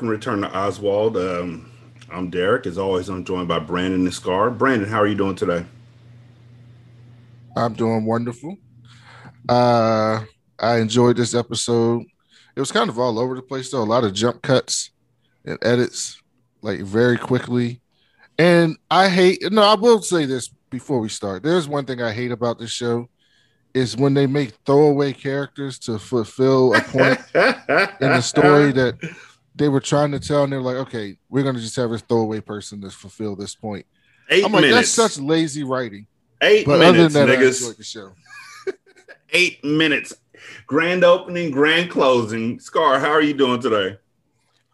Welcome Return to Oswald. Um, I'm Derek. As always, I'm joined by Brandon and Scar. Brandon, how are you doing today? I'm doing wonderful. Uh, I enjoyed this episode. It was kind of all over the place, though. A lot of jump cuts and edits, like very quickly. And I hate, no, I will say this before we start. There's one thing I hate about this show is when they make throwaway characters to fulfill a point in the story that they were trying to tell, and they're like, okay, we're gonna just have a throwaway person to fulfill this point. Eight I'm like, minutes. that's such lazy writing. Eight But minutes, other than that, I niggas. enjoyed the show. Eight minutes. Grand opening, grand closing. Scar, how are you doing today?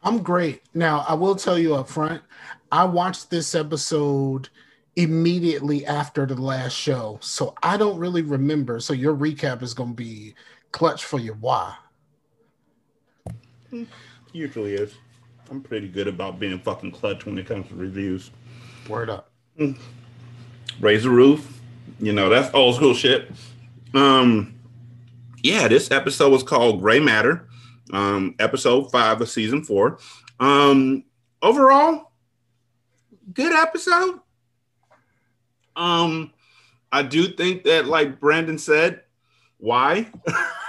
I'm great. Now, I will tell you up front, I watched this episode immediately after the last show. So I don't really remember. So your recap is going to be clutch for your why. Hmm. Usually is. I'm pretty good about being fucking clutch when it comes to reviews. Word up. Raise the roof. You know, that's old school shit. Um, yeah, this episode was called Gray Matter. Um, episode five of season four. Um, overall, good episode. Um, I do think that, like Brandon said, why?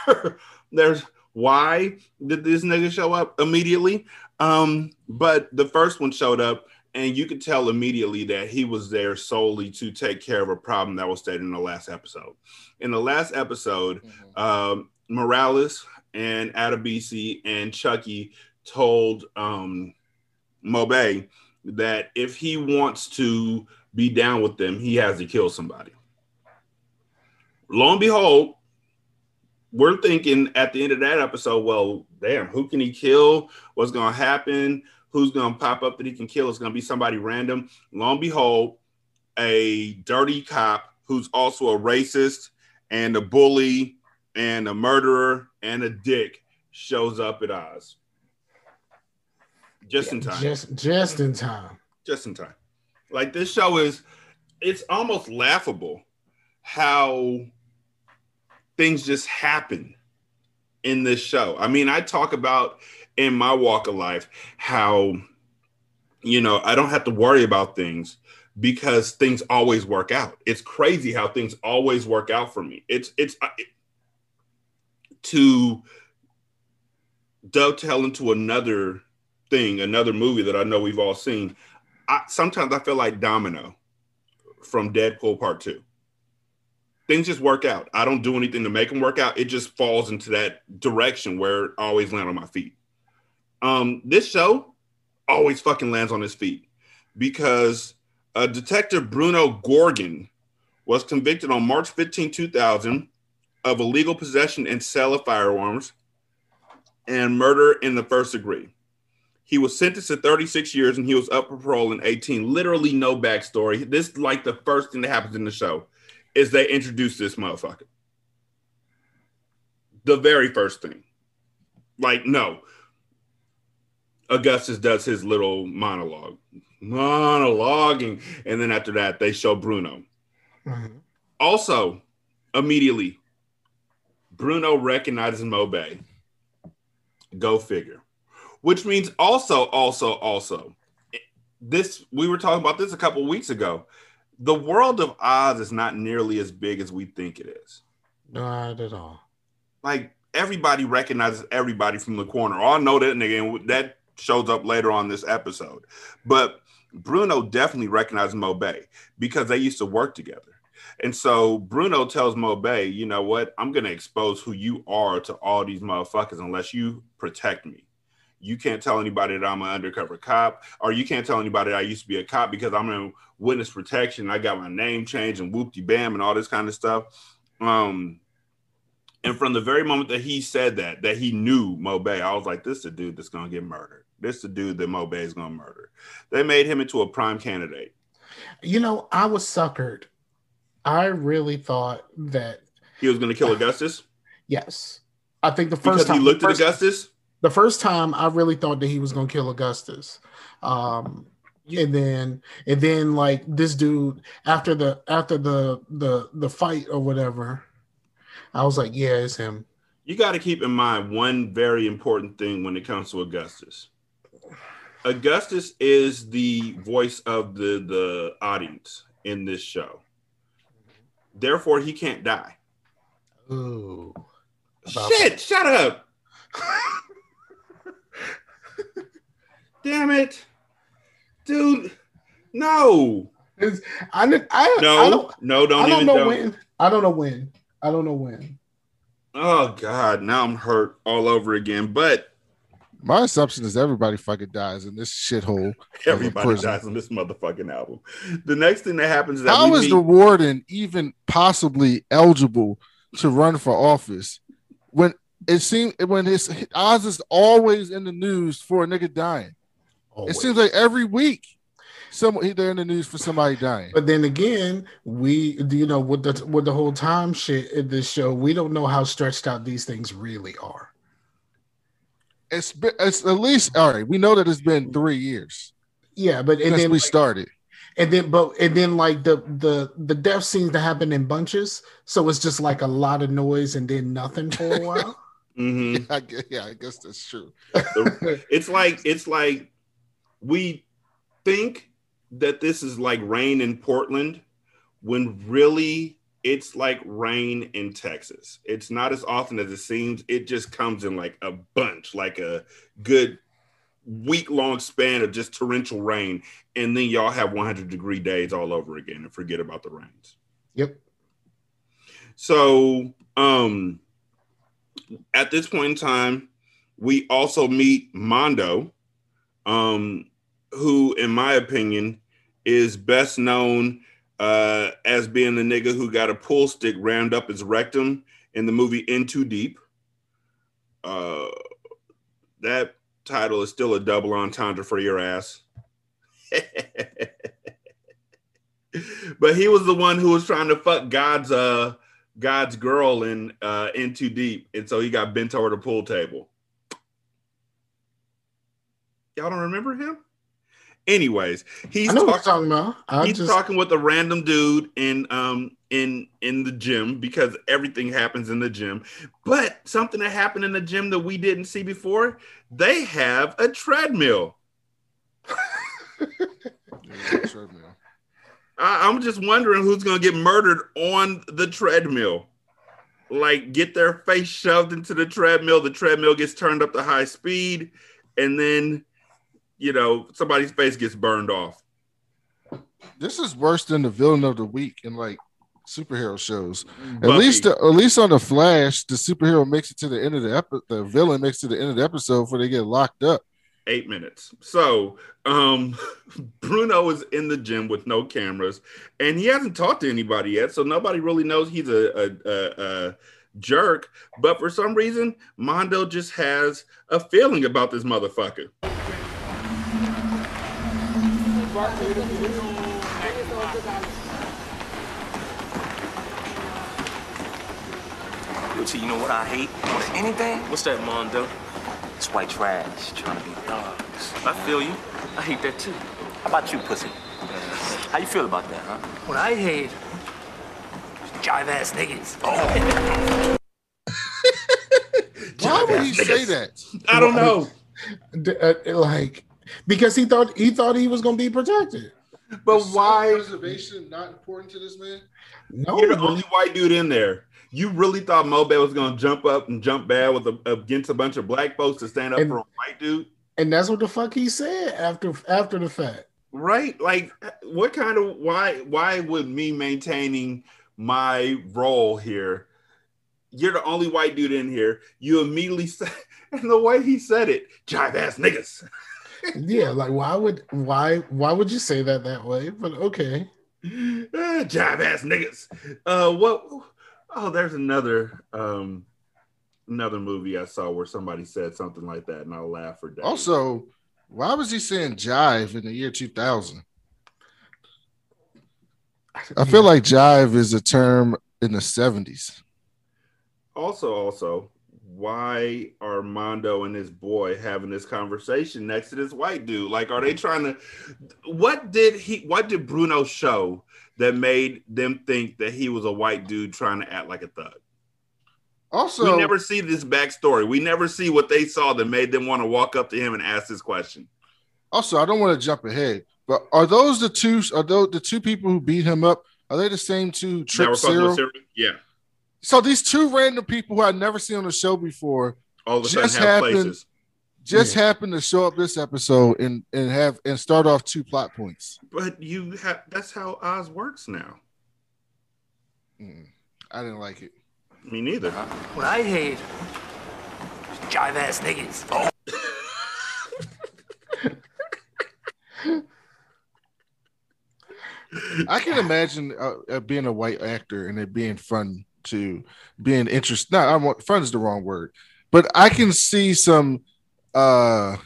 There's why did this nigga show up immediately? Um, but the first one showed up, and you could tell immediately that he was there solely to take care of a problem that was stated in the last episode. In the last episode, um, Morales and Adebisi and Chucky told um, Mobe that if he wants to be down with them, he has to kill somebody. Lo and behold, we're thinking at the end of that episode, well, damn, who can he kill? What's going to happen? Who's going to pop up that he can kill? It's going to be somebody random. Lo and behold, a dirty cop who's also a racist and a bully and a murderer and a dick shows up at Oz. Just in time. Just just in time. Just in time. Like this show is, it's almost laughable how things just happen in this show. I mean, I talk about in my walk of life how, you know, I don't have to worry about things because things always work out. It's crazy how things always work out for me. It's, it's, uh, it, to dovetail into another thing, another movie that I know we've all seen. I, sometimes I feel like Domino from Deadpool Part Two. Things just work out. I don't do anything to make them work out. It just falls into that direction where I always land on my feet. Um, this show always fucking lands on his feet because uh, Detective Bruno Goergen was convicted on March 15, 2000 of illegal possession and sale of firearms and murder in the first degree. He was sentenced to 36 years and he was up for parole in 18. Literally no backstory. This is like the first thing that happens in the show is they introduce this motherfucker. The very first thing. Like, no. Augustus does his little monologue. Monologuing. And then after that, they show Bruno. Mhm. Also, immediately, Bruno recognizes Mobe. Go figure. Which means also, also, also, this we were talking about this a couple weeks ago. The world of Oz is not nearly as big as we think it is. Not at all. Like everybody recognizes everybody from the corner. I know that nigga, and that shows up later on this episode. But Bruno definitely recognizes Mobe because they used to work together. And so Bruno tells Mobe, you know what? I'm going to expose who you are to all these motherfuckers unless you protect me. You can't tell anybody that I'm an undercover cop, or you can't tell anybody that I used to be a cop because I'm in witness protection. I got my name changed and whoopty bam and all this kind of stuff. Um, and from the very moment that he said that, that he knew Mobe, I was like, this is the dude that's gonna get murdered. This is the dude that Mobe is gonna murder. They made him into a prime candidate. You know, I was suckered. I really thought that He was gonna kill Augustus yes. I think the because first time he looked at Augustus. The first time I really thought that he was gonna kill Augustus. Um and then and then like this dude after the after the the the fight or whatever, I was like, yeah, it's him. You got to keep in mind one very important thing when it comes to Augustus. Augustus is the voice of the the audience in this show. Therefore, he can't die. Ooh. Shit! Shut up! Damn it, dude! No, It's- I, didn't- I, I no, don't, no! Don't I don't even. know don't. when. I don't know when. I don't know when. Oh God! Now I'm hurt all over again. But My assumption is everybody fucking dies in this shithole. everybody dies in this motherfucking album. The next thing that happens is that How we is meet- the warden even possibly eligible to run for office when it seems when his Oz is always in the news for a nigga dying? It seems like every week, some they're in the news for somebody dying. But then again, we do you know with the with the whole time shit in this show, we don't know how stretched out these things really are. It's been, it's at least all right. We know that it's been three years Yeah, but and then we like, started. and then but and then like the the the death seems to happen in bunches, so it's just like a lot of noise and then nothing for a while. Mhm. I guess, yeah, I guess that's true. it's like it's like we think that this is like rain in Portland when really it's like rain in Texas. It's not as often as it seems. It just comes in like a bunch, like a good week long span of just torrential rain. And then y'all have 100 degree days all over again and forget about the rains. yep. So, um, at this point in time, we also meet Mondo, um, who, in my opinion, is best known uh, as being the nigga who got a pool stick rammed up his rectum in the movie In Too Deep. Uh, that title is still a double entendre for your ass. but he was the one who was trying to fuck God's uh God's girl in uh in too deep, and so he got bent over the pool table. Y'all don't remember him? Anyways, he's talking. talking about. I He's just talking with a random dude in um in in the gym because everything happens in the gym. But something that happened in the gym that we didn't see before, they have a treadmill. Yeah, treadmill. I, I'm just wondering who's gonna get murdered on the treadmill. Like get their face shoved into the treadmill, the treadmill gets turned up to high speed, and then you know somebody's face gets burned off. This is worse than the villain of the week in like superhero shows. At Buffy. least, at least on the Flash, the superhero makes it to the end of the episode. The villain makes it to the end of the episode before they get locked up. eight minutes. So um Bruno is in the gym with no cameras, and he hasn't talked to anybody yet, so nobody really knows he's a, a, a, a jerk. But for some reason, Mondo just has a feeling about this motherfucker. Yo, T, you know what I hate more than anything? What's that, Mondo? It's white trash trying to be thugs. I feel you. I hate that too. How about you, pussy? How you feel about that, huh? What I hate, Jive ass niggas. Oh. Why would he say that? I don't know, uh, like because he thought he thought he was gonna be protected. but why? Preservation not important to this man. No, You're the only white dude in there. You really thought Mobay was gonna jump up and jump bad with a, against a bunch of black folks to stand up And- for a white dude? and that's what the fuck he said after after the fact. right like what kind of why why would me maintaining my role here you're the only white dude in here you immediately said and the way he said it jive ass niggas Yeah, like why would why why would you say that that way? But okay, Ah, jive ass niggas uh what oh there's another um another movie i saw where somebody said something like that and i'll laugh for days. Also, why was he saying jive in the year 2000? I feel like jive is a term in the 70s. also also why are mondo and his boy having this conversation next to this white dude like are they mm-hmm. trying to what did he what did bruno show that made them think that he was a white dude trying to act like a thug Also, we never see this backstory we never see what they saw that made them want to walk up to him and ask this question Also, I don't want to jump ahead, but are those the two? Are those the two people who beat him up? Are they the same two? Trip Cyril? Cyril? Yeah. So these two random people who I'd never seen on the show before All of a sudden Just have happened- places. just happened to show up this episode and and have and start off two plot points. But you have that's how Oz works now. Mm, I didn't like it. Me neither. What I hate is jive ass niggas. Oh. I can imagine uh, uh, being a white actor and it being fun to being interest. Not I want fun is the wrong word, but I can see some uh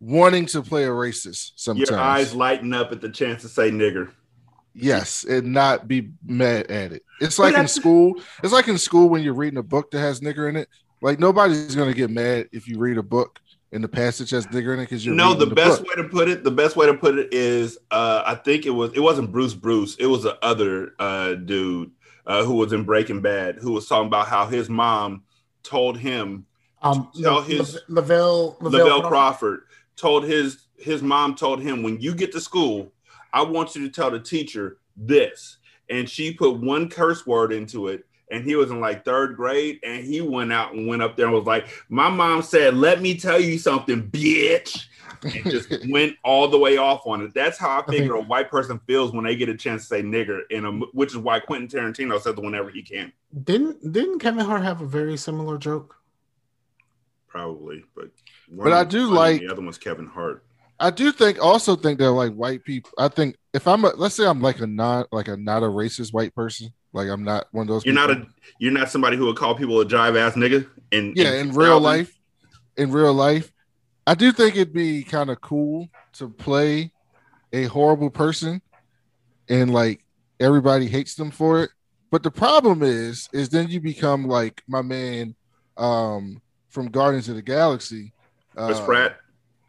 wanting to play a racist sometimes. Your eyes lighten up at the chance to say nigger. yes, and not be mad at it. It's like in school. It's like in school when you're reading a book that has nigger in it. Like nobody's gonna get mad if you read a book and the passage has nigger in it because you're No, reading the best book. way to put it, the best way to put it is, uh, I think it was, it wasn't Bruce Bruce, it was the other uh, dude uh, who was in Breaking Bad, who was talking about how his mom told him, Um, Tell Le- his- Le- Lavell, Lavell Crawford told his his mom told him, when you get to school, I want you to tell the teacher this, and she put one curse word into it. And he was in like third grade, and he went out and went up there and was like, "My mom said, let me tell you something, bitch." And just went all the way off on it. That's how I figure a white person feels when they get a chance to say nigger in a, which is why Quentin Tarantino says it whenever he can, Didn't didn't Kevin Hart have a very similar joke? probably. But But I do funny, like- the other one's Kevin Hart. I do think also think that like white people. I think if I'm a let's say I'm like a not like a not a racist white person, like I'm not one of those. You're not a you're not somebody who would call people a jive ass nigga. In yeah in real life. In real life, I do think it'd be kind of cool to play a horrible person, and like everybody hates them for it. But the problem is, is then you become like my man um from Guardians of the Galaxy. Chris uh, Pratt.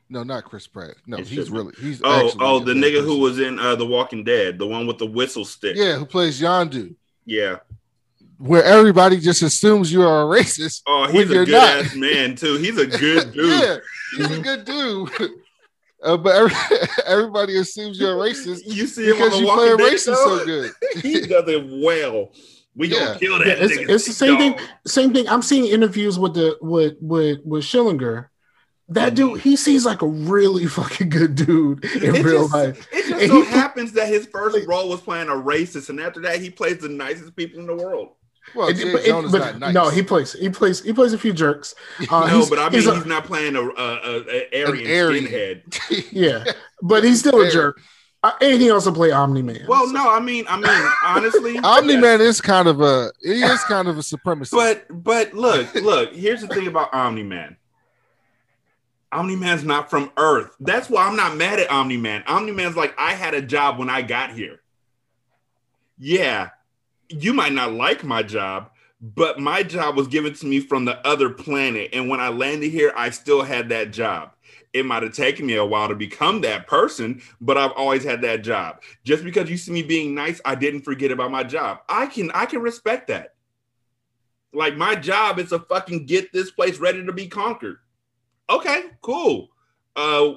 No, not Chris Pratt. No, It he's really he's Oh, actually oh, the nigga who was in uh, The Walking Dead, the one with the whistle stick. yeah, who plays Yondu, yeah. Where everybody just assumes you are a racist. Oh, he's a good not. ass man too. He's a good dude. yeah, he's a good dude. Uh, but every, everybody assumes you're a racist You see him on The you play a Walking Dead. racist though? so good. he does it well. We Yeah. gonna kill that. Yeah, it's- nigga. it's the same thing. Same thing. I'm seeing interviews with the with with with Schillinger. That dude, he seems like a really fucking good dude in It real just- life. It just And so he- happens that his first role was playing a racist, and after that, he plays the nicest people in the world. Well, It- but- it- Jones is but nice. No, he plays. He plays. He plays a few jerks. Uh, no, but I mean, he's he's, not playing a, a, a, a Aryan, Aryan. skinhead. yeah, but he's still a jerk. Uh, and he also play Omni Man. Well, no, I mean, I mean, honestly, Omni yes. Man is kind of a he is kind of a supremacist. But but look, look. Here's the thing about Omni Man. Omni Man's not from Earth. That's why I'm not mad at Omni Man. Omni Man's like, I had a job when I got here. Yeah, you might not like my job, but my job was given to me from the other planet. And when I landed here, I still had that job. It might have taken me a while to become that person, but I've always had that job. Just because you see me being nice, I didn't forget about my job. I can I can respect that. Like my job is to fucking get this place ready to be conquered. Okay, cool. Uh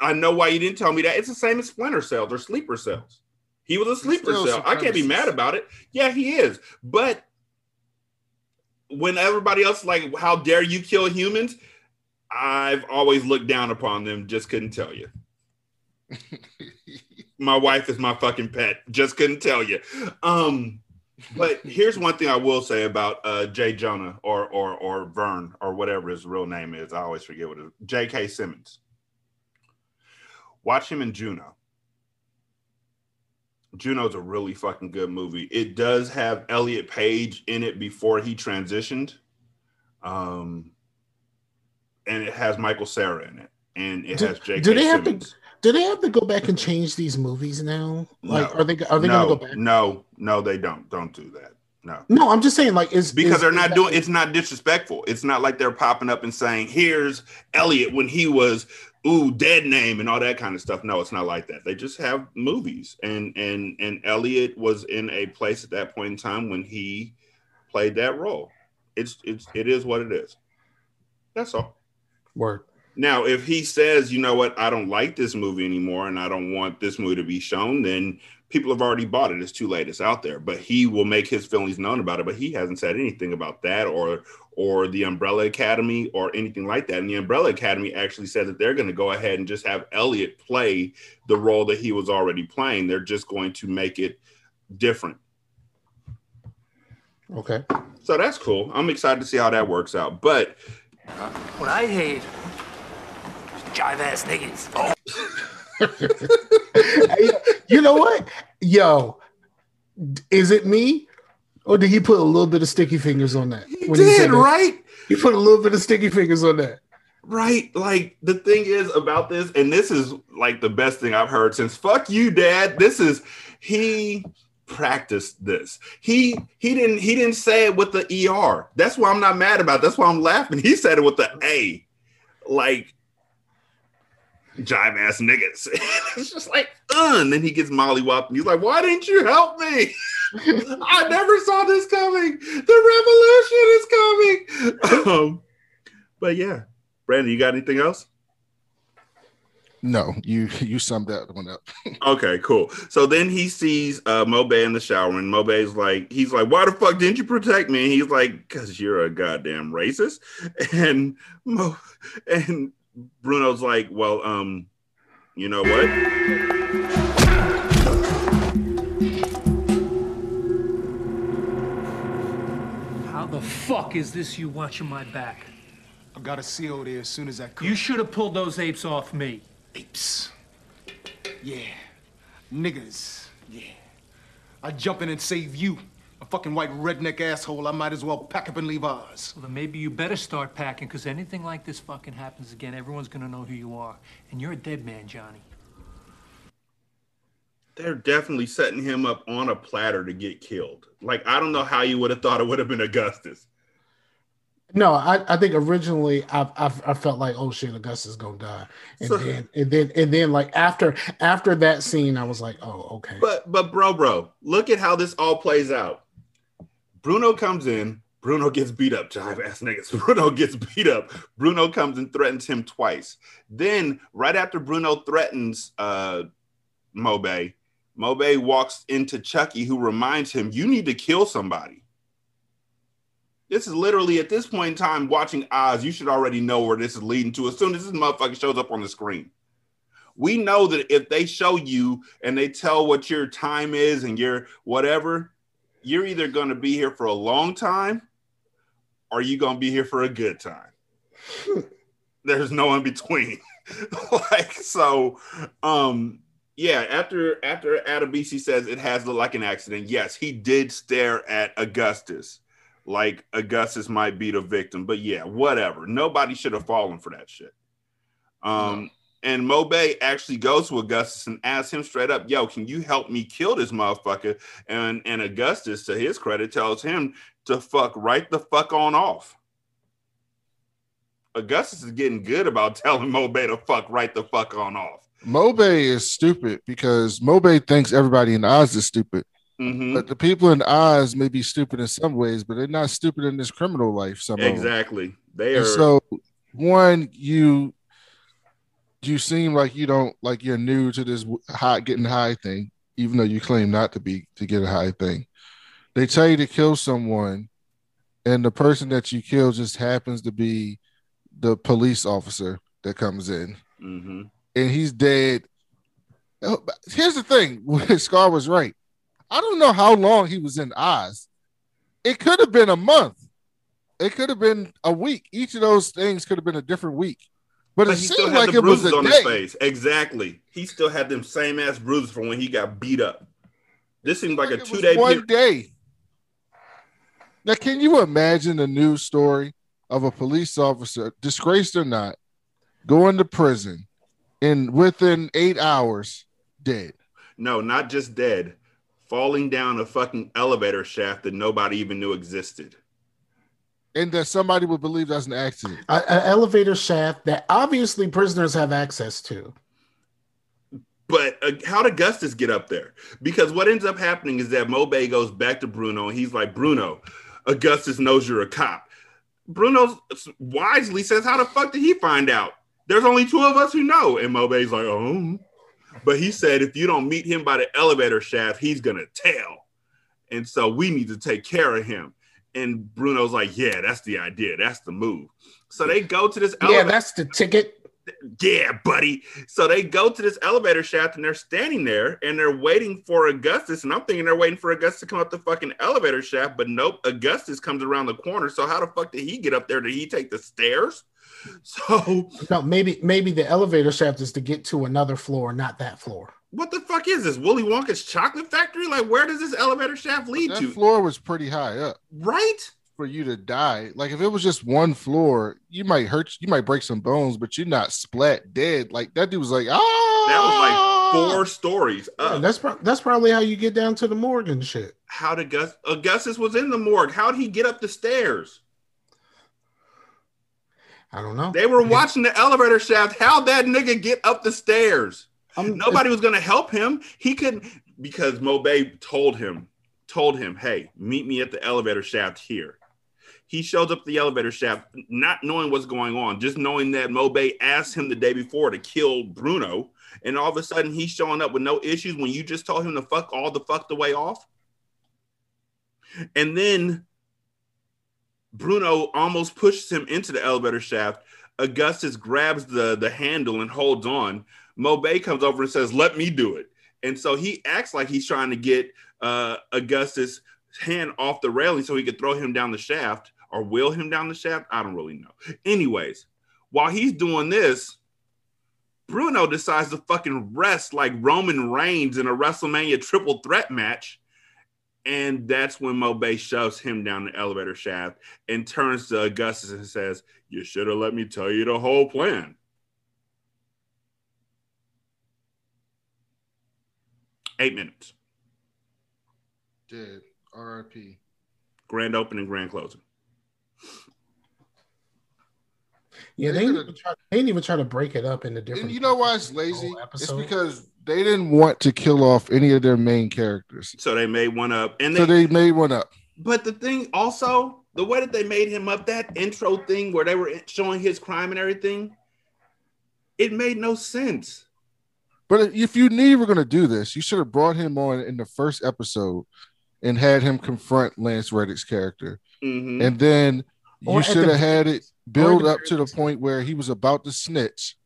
I know why you didn't tell me that. It's the same as splinter cells or sleeper cells. He was a sleeper cell. I can't be mad about it. Yeah, he is. But when everybody else like, how dare you kill humans? I've always looked down upon them, just couldn't tell you. my wife is my fucking pet, just couldn't tell you. Um, but here's one thing I will say about uh, Jay Jonah or or or Vern or whatever his real name is. I always forget what it is. J.K. Simmons. Watch him in Juno. Juno's a really fucking good movie. It does have Elliot Page in it before he transitioned. Um, and it has Michael Cera in it. And it Do- has Jake. do they have to- do they have to go back and change these movies now? Like, No. are they are they no, gonna go back? No, no, they don't. Don't do that. No. No, I'm just saying, like, is because is- they're not doing it's not disrespectful. It's not like they're popping up and saying here's elliot when he was ooh dead name and all that kind of stuff. No it's not like that. They just have movies. And and and elliot was in a place at that point in time when he played that role. It's it's it is what it is. That's all. Word. Now, if he says, you know what, I don't like this movie anymore and I don't want this movie to be shown, then people have already bought it. It's too late. It's out there. But he will make his feelings known about it. But he hasn't said anything about that or or the Umbrella Academy or anything like that. And the Umbrella Academy actually said that they're going to go ahead and just have Elliot play the role that he was already playing. They're just going to make it different. Okay. So that's cool. I'm excited to see how that works out. But What I hate is jive ass niggas. Oh. Hey, you know what? Yo, is it me? Or did he put a little bit of sticky fingers on that? he he did, that? right? He put a little bit of sticky fingers on that. Right. Like the thing is about this, and this is like the best thing I've heard since fuck you, dad. This is he practiced this. He he didn't he didn't say it with the ER. That's why I'm not mad about. It. That's why I'm laughing. He said it with the A. Like jive ass niggas. it's just like, uh, and then he gets mollywopped and he's like, why didn't you help me? I never saw this coming. The revolution is coming. Um, but yeah. Brandon, you got anything else? No, you you summed that one up. Okay, cool. So then he sees uh Mobay in the shower, and Mobay's like, he's like, Why the fuck didn't you protect me? And he's like, Cause you're a goddamn racist. And Mo and Bruno's like, Well, um, you know what? How the fuck is this you watching my back? I got a CO there as soon as I could. You should have pulled those apes off me. apes. Yeah. Niggas. Yeah. I jump in and save you. A fucking white redneck asshole. I might as well pack up and leave Oz. Well, then maybe you better start packing, because anything like this fucking happens again, everyone's gonna know who you are. And you're a dead man, Johnny. They're definitely setting him up on a platter to get killed. Like, I don't know how you would have thought it would have been Augustus. No, I, I think originally I, I I felt like oh shit Augustus is gonna die, and So- then and then and then like after after that scene I was like oh okay But but bro, bro, look at how this all plays out. Bruno comes in. Bruno gets beat up. Jive ass niggas. Bruno gets beat up. Bruno comes and threatens him twice. Then right after Bruno threatens uh Mobay, Mobay walks into Chucky, who reminds him, "You need to kill somebody." This is literally at this point in time watching Oz. You should already know where this is leading to. As soon as this motherfucker shows up on the screen, we know that if they show you and they tell what your time is and your whatever, you're either going to be here for a long time or you're going to be here for a good time. There's no in between. like so um yeah, after after Adebisi says it has looked like an accident, yes, he did stare at Augustus like Augustus might be the victim. But yeah, whatever. Nobody should have fallen for that shit. Um, and Mobay actually goes to Augustus and asks him straight up, "Yo, can you help me kill this motherfucker?" And and Augustus, to his credit, tells him to fuck right the fuck on off. Augustus is getting good about telling Mobay to fuck right the fuck on off. Mobay is stupid because Mobay thinks everybody in Oz is stupid. Mhm. But the people in Oz may be stupid in some ways, but they're not stupid in this criminal life. Some. Exactly. They And are. so one, you you seem like you don't like you're new to this high getting high thing, even though you claim not to be to get a high thing. They tell you to kill someone, and the person that you kill just happens to be the police officer that comes in, Mhm. and he's dead. Oh, but Here's the thing: Scar was right. I don't know how long he was in Oz. It could have been a month. It could have been a week. Each of those things could have been a different week. But, But it he still seemed had like the it was bruises a on his day. face. Exactly. He still had them same ass bruises from when he got beat up. This seemed like a It was two day one period. day. Now, can you imagine a news story of a police officer, disgraced or not, going to prison and within eight hours dead? No, not just dead, falling down a fucking elevator shaft that nobody even knew existed. And that somebody would believe that's an accident. an elevator shaft that obviously prisoners have access to. But uh, how did Augustus get up there? Because what ends up happening is that Mobay goes back to Bruno and he's like, Bruno, Augustus knows you're a cop. Bruno wisely says, How the fuck did he find out? There's only two of us who know. And Mobay's like, oh. But he said if you don't meet him by the elevator shaft, he's gonna tell. And so we need to take care of him. And Bruno's like, yeah, that's the idea. That's the move. So they go to this Yeah, that's the ticket. Yeah, buddy. So they go to this elevator shaft and they're standing there and they're waiting for Augustus. And I'm thinking they're waiting for Augustus to come up the fucking elevator shaft, but nope, Augustus comes around the corner. So how the fuck did he get up there? Did he take the stairs? So No, maybe maybe the elevator shaft is to get to another floor, not that floor. what the fuck is this? Willy Wonka's chocolate factory? Like where does this elevator shaft lead to? That to? floor was pretty high up right? for you to die. Like if it was just one floor, you might hurt, you might break some bones, but you're not splat dead. Like that dude was like, ah, That was like four stories Yeah, up. that's pro- that's probably how you get down to the morgue and shit. How did Gus Augustus was in the morgue? How did he get up the stairs? I don't know. They were watching the elevator shaft. How'd that nigga get up the stairs? I'm- Nobody was gonna help him. He couldn't because Mobay told him, told him, hey, meet me at the elevator shaft here. He shows up the elevator shaft, not knowing what's going on, just knowing that Mobay asked him the day before to kill Bruno, and all of a sudden he's showing up with no issues when you just told him to fuck all the fuck the way off. And then Bruno almost pushes him into the elevator shaft. Augustus grabs the, the handle and holds on. Mobay comes over and says, Let me do it. And so he acts like he's trying to get uh, Augustus' hand off the railing so he could throw him down the shaft or wheel him down the shaft. I don't really know. Anyways, while he's doing this, Bruno decides to fucking rest like Roman Reigns in a WrestleMania triple threat match. And that's when Mobay shoves him down the elevator shaft and turns to Augustus and says, You should have let me tell you the whole plan. Eight minutes. dead. R.I.P. Grand opening, grand closing. Yeah, they they didn't, could've- even try, they didn't even try to break it up into different. And you know why it's lazy? It's because they didn't want to kill off any of their main characters, So they made one up. And they, so they made one up. but the thing also, the way that they made him up, that intro thing where they were showing his crime and everything, it made no sense. But if you knew you were going to do this, you should have brought him on in the first episode and had him confront Lance Reddick's character. Mhm. And then you at should the have had it build up to the point where he was about to snitch.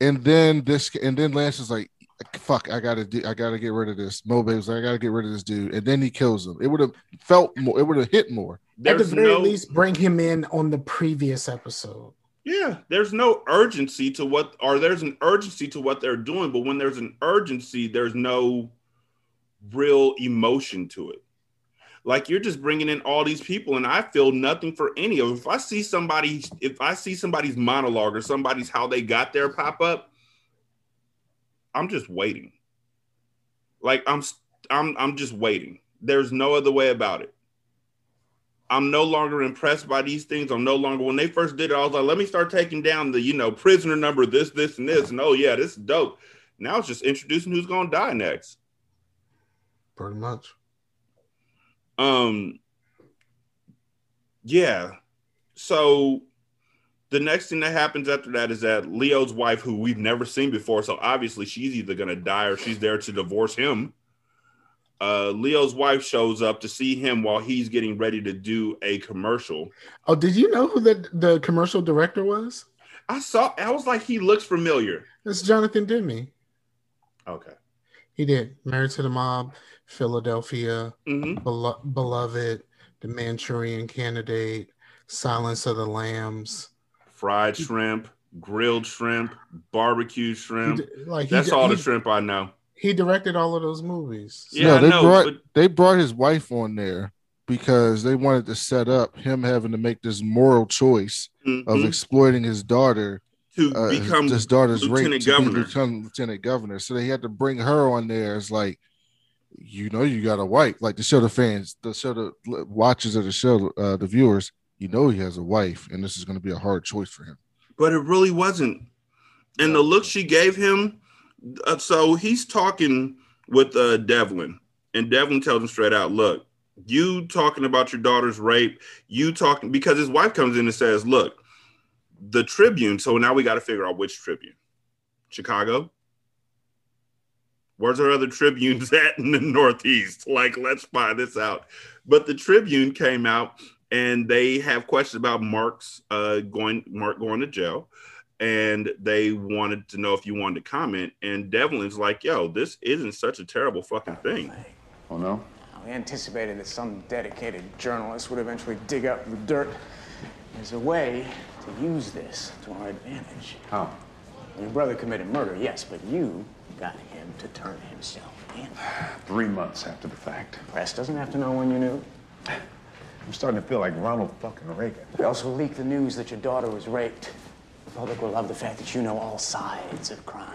And then this and then Lance is like, fuck, I gotta do I gotta get rid of this. Mobe was like, I gotta get rid of this dude. And then he kills him. It would have felt more, it would have hit more. At the very no, least, bring him in on the previous episode. yeah, there's no urgency to what, or there's an urgency to what they're doing, but when there's an urgency, there's no real emotion to it. Like you're just bringing in all these people, and I feel nothing for any of. 'em. If I see somebody, if I see somebody's monologue or somebody's how they got there pop up, I'm just waiting. Like I'm, I'm, I'm just waiting. There's no other way about it. I'm no longer impressed by these things. I'm no longer when they first did it, I was like, let me start taking down the, you know, prisoner number, this, this, and this. And oh yeah, this is dope. Now it's just introducing who's gonna die next. Pretty much. Um yeah. So the next thing that happens after that is that Leo's wife, who we've never seen before, so obviously she's either gonna die or she's there to divorce him. Uh, Leo's wife shows up to see him while he's getting ready to do a commercial. Oh, did you know who the, the commercial director was? I saw. I was like, he looks familiar. It's Jonathan Demme. Okay. He did Married to the Mob, Philadelphia, hmm Belo- Beloved, The Manchurian Candidate, Silence of the Lambs. Fried shrimp, grilled shrimp, barbecue He shrimp. di- like he That's di- all he, the shrimp I know. he directed all of those movies. Yeah, no, they know, brought but- they brought his wife on there because they wanted to set up him having to make this moral choice of Mhm. exploiting his daughter to uh, become his daughter's rape lieutenant to be governor. become lieutenant governor. So they had to bring her on there It's like, you know, you got a wife, like to show the fans, to show the watchers of the show, uh, the viewers, you know, he has a wife, and this is going to be a hard choice for him. but it really wasn't. And the look she gave him, uh, so he's talking with uh, Devlin, and Devlin tells him straight out, "Look, you talking about your daughter's rape, you talking because his wife comes in and says, "Look, the Tribune. So now we got to figure out which Tribune. Chicago. Where's our other Tribunes at in the Northeast? Like, let's find this out. But the Tribune came out and they have questions about Mark's uh, going Mark going to jail, and they wanted to know if you wanted to comment. And Devlin's like, "Yo, this isn't such a terrible fucking thing." Oh no? We anticipated that some dedicated journalist would eventually dig up the dirt. There's a way to use this to our advantage. How? Your brother committed murder, yes, but you got him to turn himself in. Three months after the fact. Press doesn't have to know when you knew. I'm starting to feel like Ronald fucking Reagan. We also leaked the news that your daughter was raped. The public will love the fact that you know all sides of crime.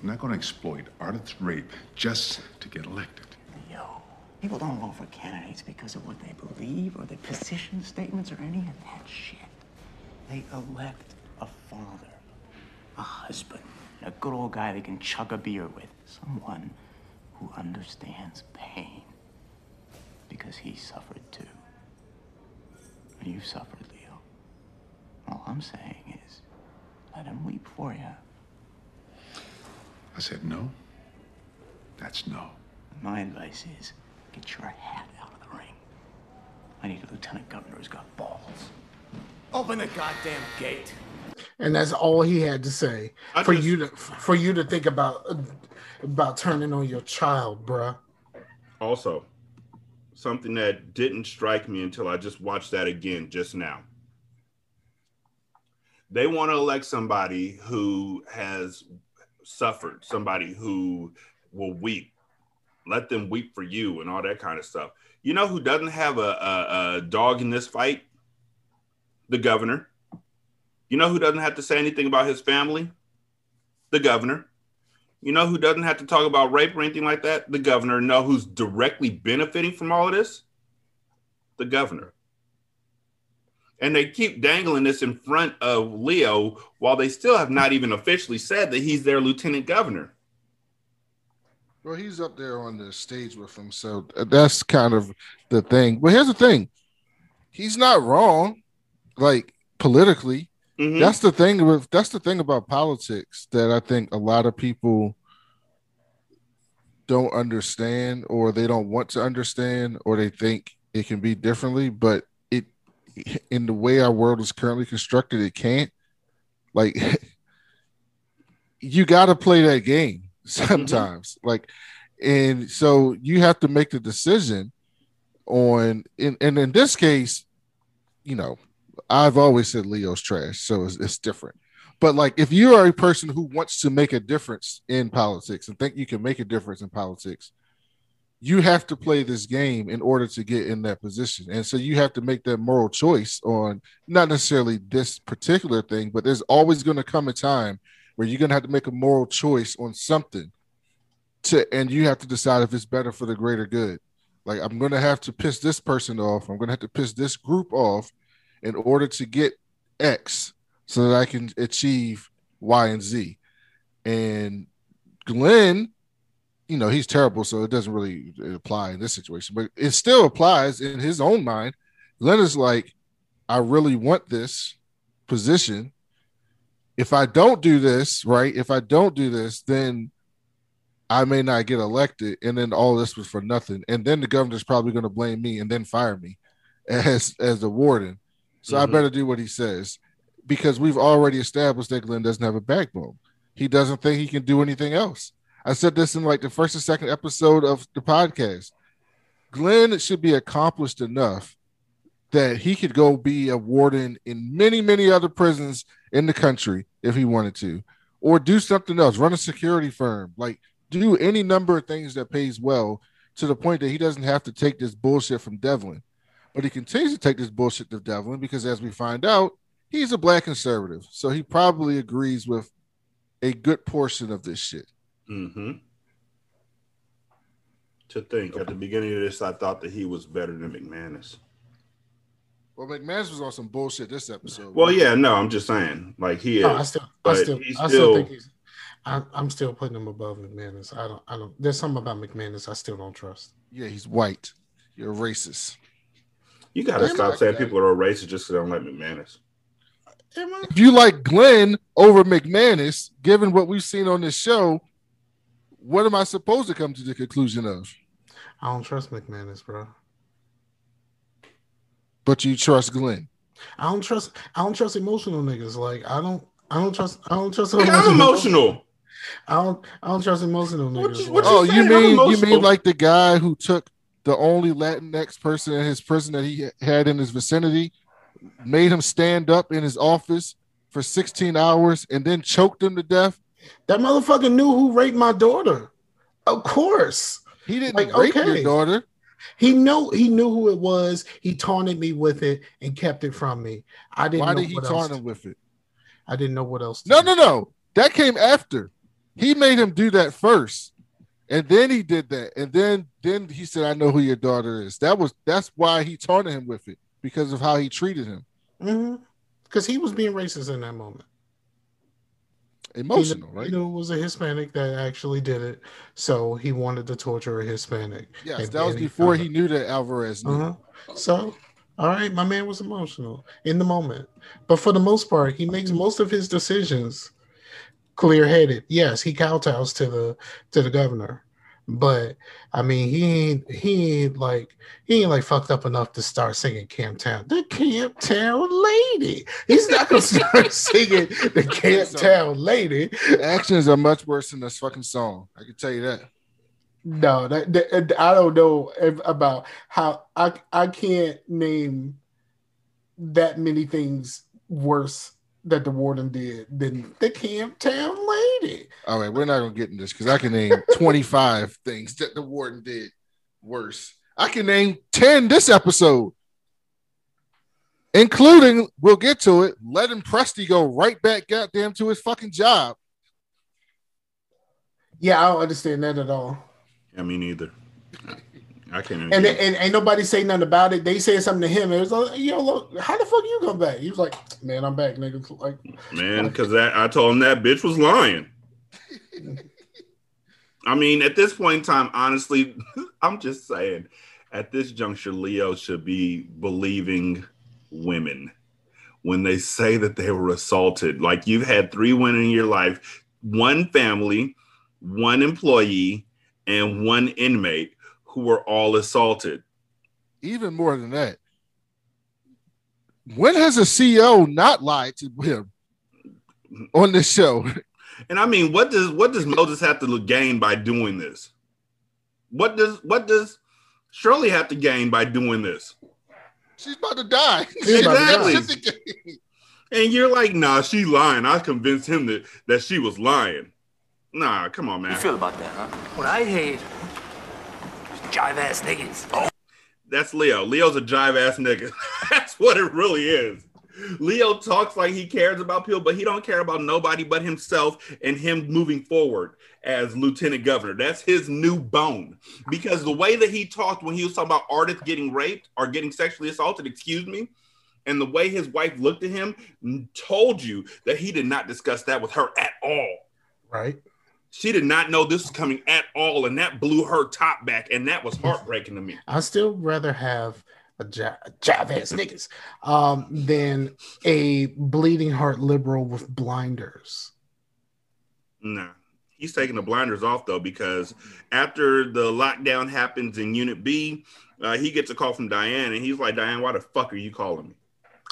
I'm not going to exploit Ardith's rape just to get elected. People don't vote for candidates because of what they believe or their position statements or any of that shit. They elect a father, a husband, a good old guy they can chug a beer with, someone who understands pain because he suffered too. And you suffered, Leo. All I'm saying is, let him weep for you. I said no. That's no. My advice is, get your hat out of the ring. I need a lieutenant governor who's got balls. Open the goddamn gate. and that's all he had to say I for just- you to for you to think about about turning on your child, bruh. Also, something that didn't strike me until I just watched that again just now. They want to elect somebody who has suffered, somebody who will weep. Let them weep for you and all that kind of stuff. You know who doesn't have a, a, a dog in this fight? The governor. You know who doesn't have to say anything about his family? The governor. You know who doesn't have to talk about rape or anything like that? The governor. Know who's directly benefiting from all of this? The governor. And they keep dangling this in front of Leo while they still have not even officially said that he's their lieutenant governor. Well, he's up there on the stage with him, so that's kind of the thing. But here's the thing: he's not wrong, like politically. Mhm. That's the thing with that's the thing about politics that I think a lot of people don't understand, or they don't want to understand, or they think it can be differently. But it, in the way our world is currently constructed, it can't. Like, you got to play that game Mm-hmm. sometimes. Like, and so you have to make the decision on. In, and in this case, you know, I've always said Leo's trash, so it's, it's different. But like, if you are a person who wants to make a difference in politics and think you can make a difference in politics, you have to play this game in order to get in that position. And so you have to make that moral choice on not necessarily this particular thing, but there's always going to come a time where you're going to have to make a moral choice on something to, and you have to decide if it's better for the greater good. Like, I'm going to have to piss this person off. I'm going to have to piss this group off in order to get X so that I can achieve Y and Z. And Glynn, you know, he's terrible, so it doesn't really apply in this situation, but it still applies in his own mind. Glynn is like, I really want this position. If I don't do this, right? If I don't do this, then I may not get elected, and then all this was for nothing. And then the governor's probably going to blame me and then fire me as as the warden. So I Mhm. better do what he says because we've already established that Glynn doesn't have a backbone. He doesn't think he can do anything else. I said this in like the first and second episode of the podcast. Glynn should be accomplished enough that he could go be a warden in many, many other prisons in the country if he wanted to, or do something else, run a security firm, like do any number of things that pays well to the point that he doesn't have to take this bullshit from Devlin. But he continues to take this bullshit to Devlin because, as we find out, he's a black conservative. So he probably agrees with a good portion of this shit. Mm-hmm. To think at the beginning of this, I thought that he was better than McManus. Well, McManus was on some bullshit this episode. Well, yeah, no, I'm just saying, like he is. No, I still, I still, I still still- think he's. I, I'm still putting him above McManus. I don't, I don't. There's something about McManus I still don't trust. Yeah, he's white. You're racist. You gotta Damn stop it. saying people are racist just because they don't like McManus. Am I? If you like Glynn over McManus, given what we've seen on this show, what am I supposed to come to the conclusion of? I don't trust McManus, bro. But you trust Glynn. I don't trust. I don't trust emotional niggas. Like I don't. I don't trust. I don't trust. Like, I'm emotional. I don't. I don't trust emotional What niggas. you- what like- Oh, you mean you mean like the guy who took the only Latinx person in his prison that he had in his vicinity, made him stand up in his office for 16 hours and then choked him to death? that motherfucker knew who raped my daughter. Of course. He didn't Like, rape okay. your daughter. He knew he knew who it was. He taunted me with it and kept it from me. I didn't Why know did he taunt him with it? I didn't know what else. to No, do. no, no. That came after. He made him do that first. And then he did that. And then then he said, I know who your daughter is. That was that's why he taunted him with it, because of how he treated him. Because Mm-hmm. he was being racist in that moment. Emotional, right? He knew it was a Hispanic that actually did it, so he wanted to torture a Hispanic. Yes, And that was before found he knew that Alvarez knew. Uh-huh. So, all right, my man was emotional in the moment, but for the most part, he makes most of his decisions clear-headed. Yes, he kowtows to the to the governor, but I mean, he ain't he ain't like he ain't like fucked up enough to start singing Camp Town. The Camp Town Lady. He's not gonna start singing the Camp Town Lady. The actions are much worse than this fucking song. I can tell you that. No, that, that- I don't know if, about how I I can't name that many things worse that the warden did than the Camp Town Lady. All right, we're not gonna get in this because I can name 25 things that the warden did worse. I can name 10 this episode, including we'll get to it, letting Presty go right back goddamn to his fucking job. Yeah, I don't understand that at all. Yeah, me neither. I can't. And and ain't nobody say nothing about it. They said something to him. It was like, yo, look, how the fuck you come back? He was like, man, I'm back, nigga. Like, man, because that I told him that bitch was lying. I mean, at this point in time, honestly, I'm just saying, at this juncture, Leo should be believing women when they say that they were assaulted. Like you've had three women in your life, one family, one employee, and one inmate who were all assaulted. Even more than that. When has a CEO not lied to him on this show? And I mean, what does what does Moses have to gain by doing this? What does what does Shirley have to gain by doing this? She's about to die. She's about to Exactly. And you're like, nah, she lying. I convinced him that that she was lying. Nah, come on, How you feel about that, huh? What I hate is jive ass niggas. Oh. That's Leo. Leo's a jive ass nigga. That's what it really is. Leo talks like he cares about people, but he don't care about nobody but himself and him moving forward as lieutenant governor. That's his new bone. Because the way that he talked when he was talking about artists getting raped or getting sexually assaulted, excuse me, and the way his wife looked at him told you that he did not discuss that with her at all. right? She did not know this was coming at all, and that blew her top back, and that was heartbreaking to me. I still rather have a job ass niggas um, than a bleeding heart liberal with blinders. Nah, he's taking the blinders off though because after the lockdown happens in Unit B, uh, he gets a call from Diane, and he's like, "Diane, why the fuck are you calling me?"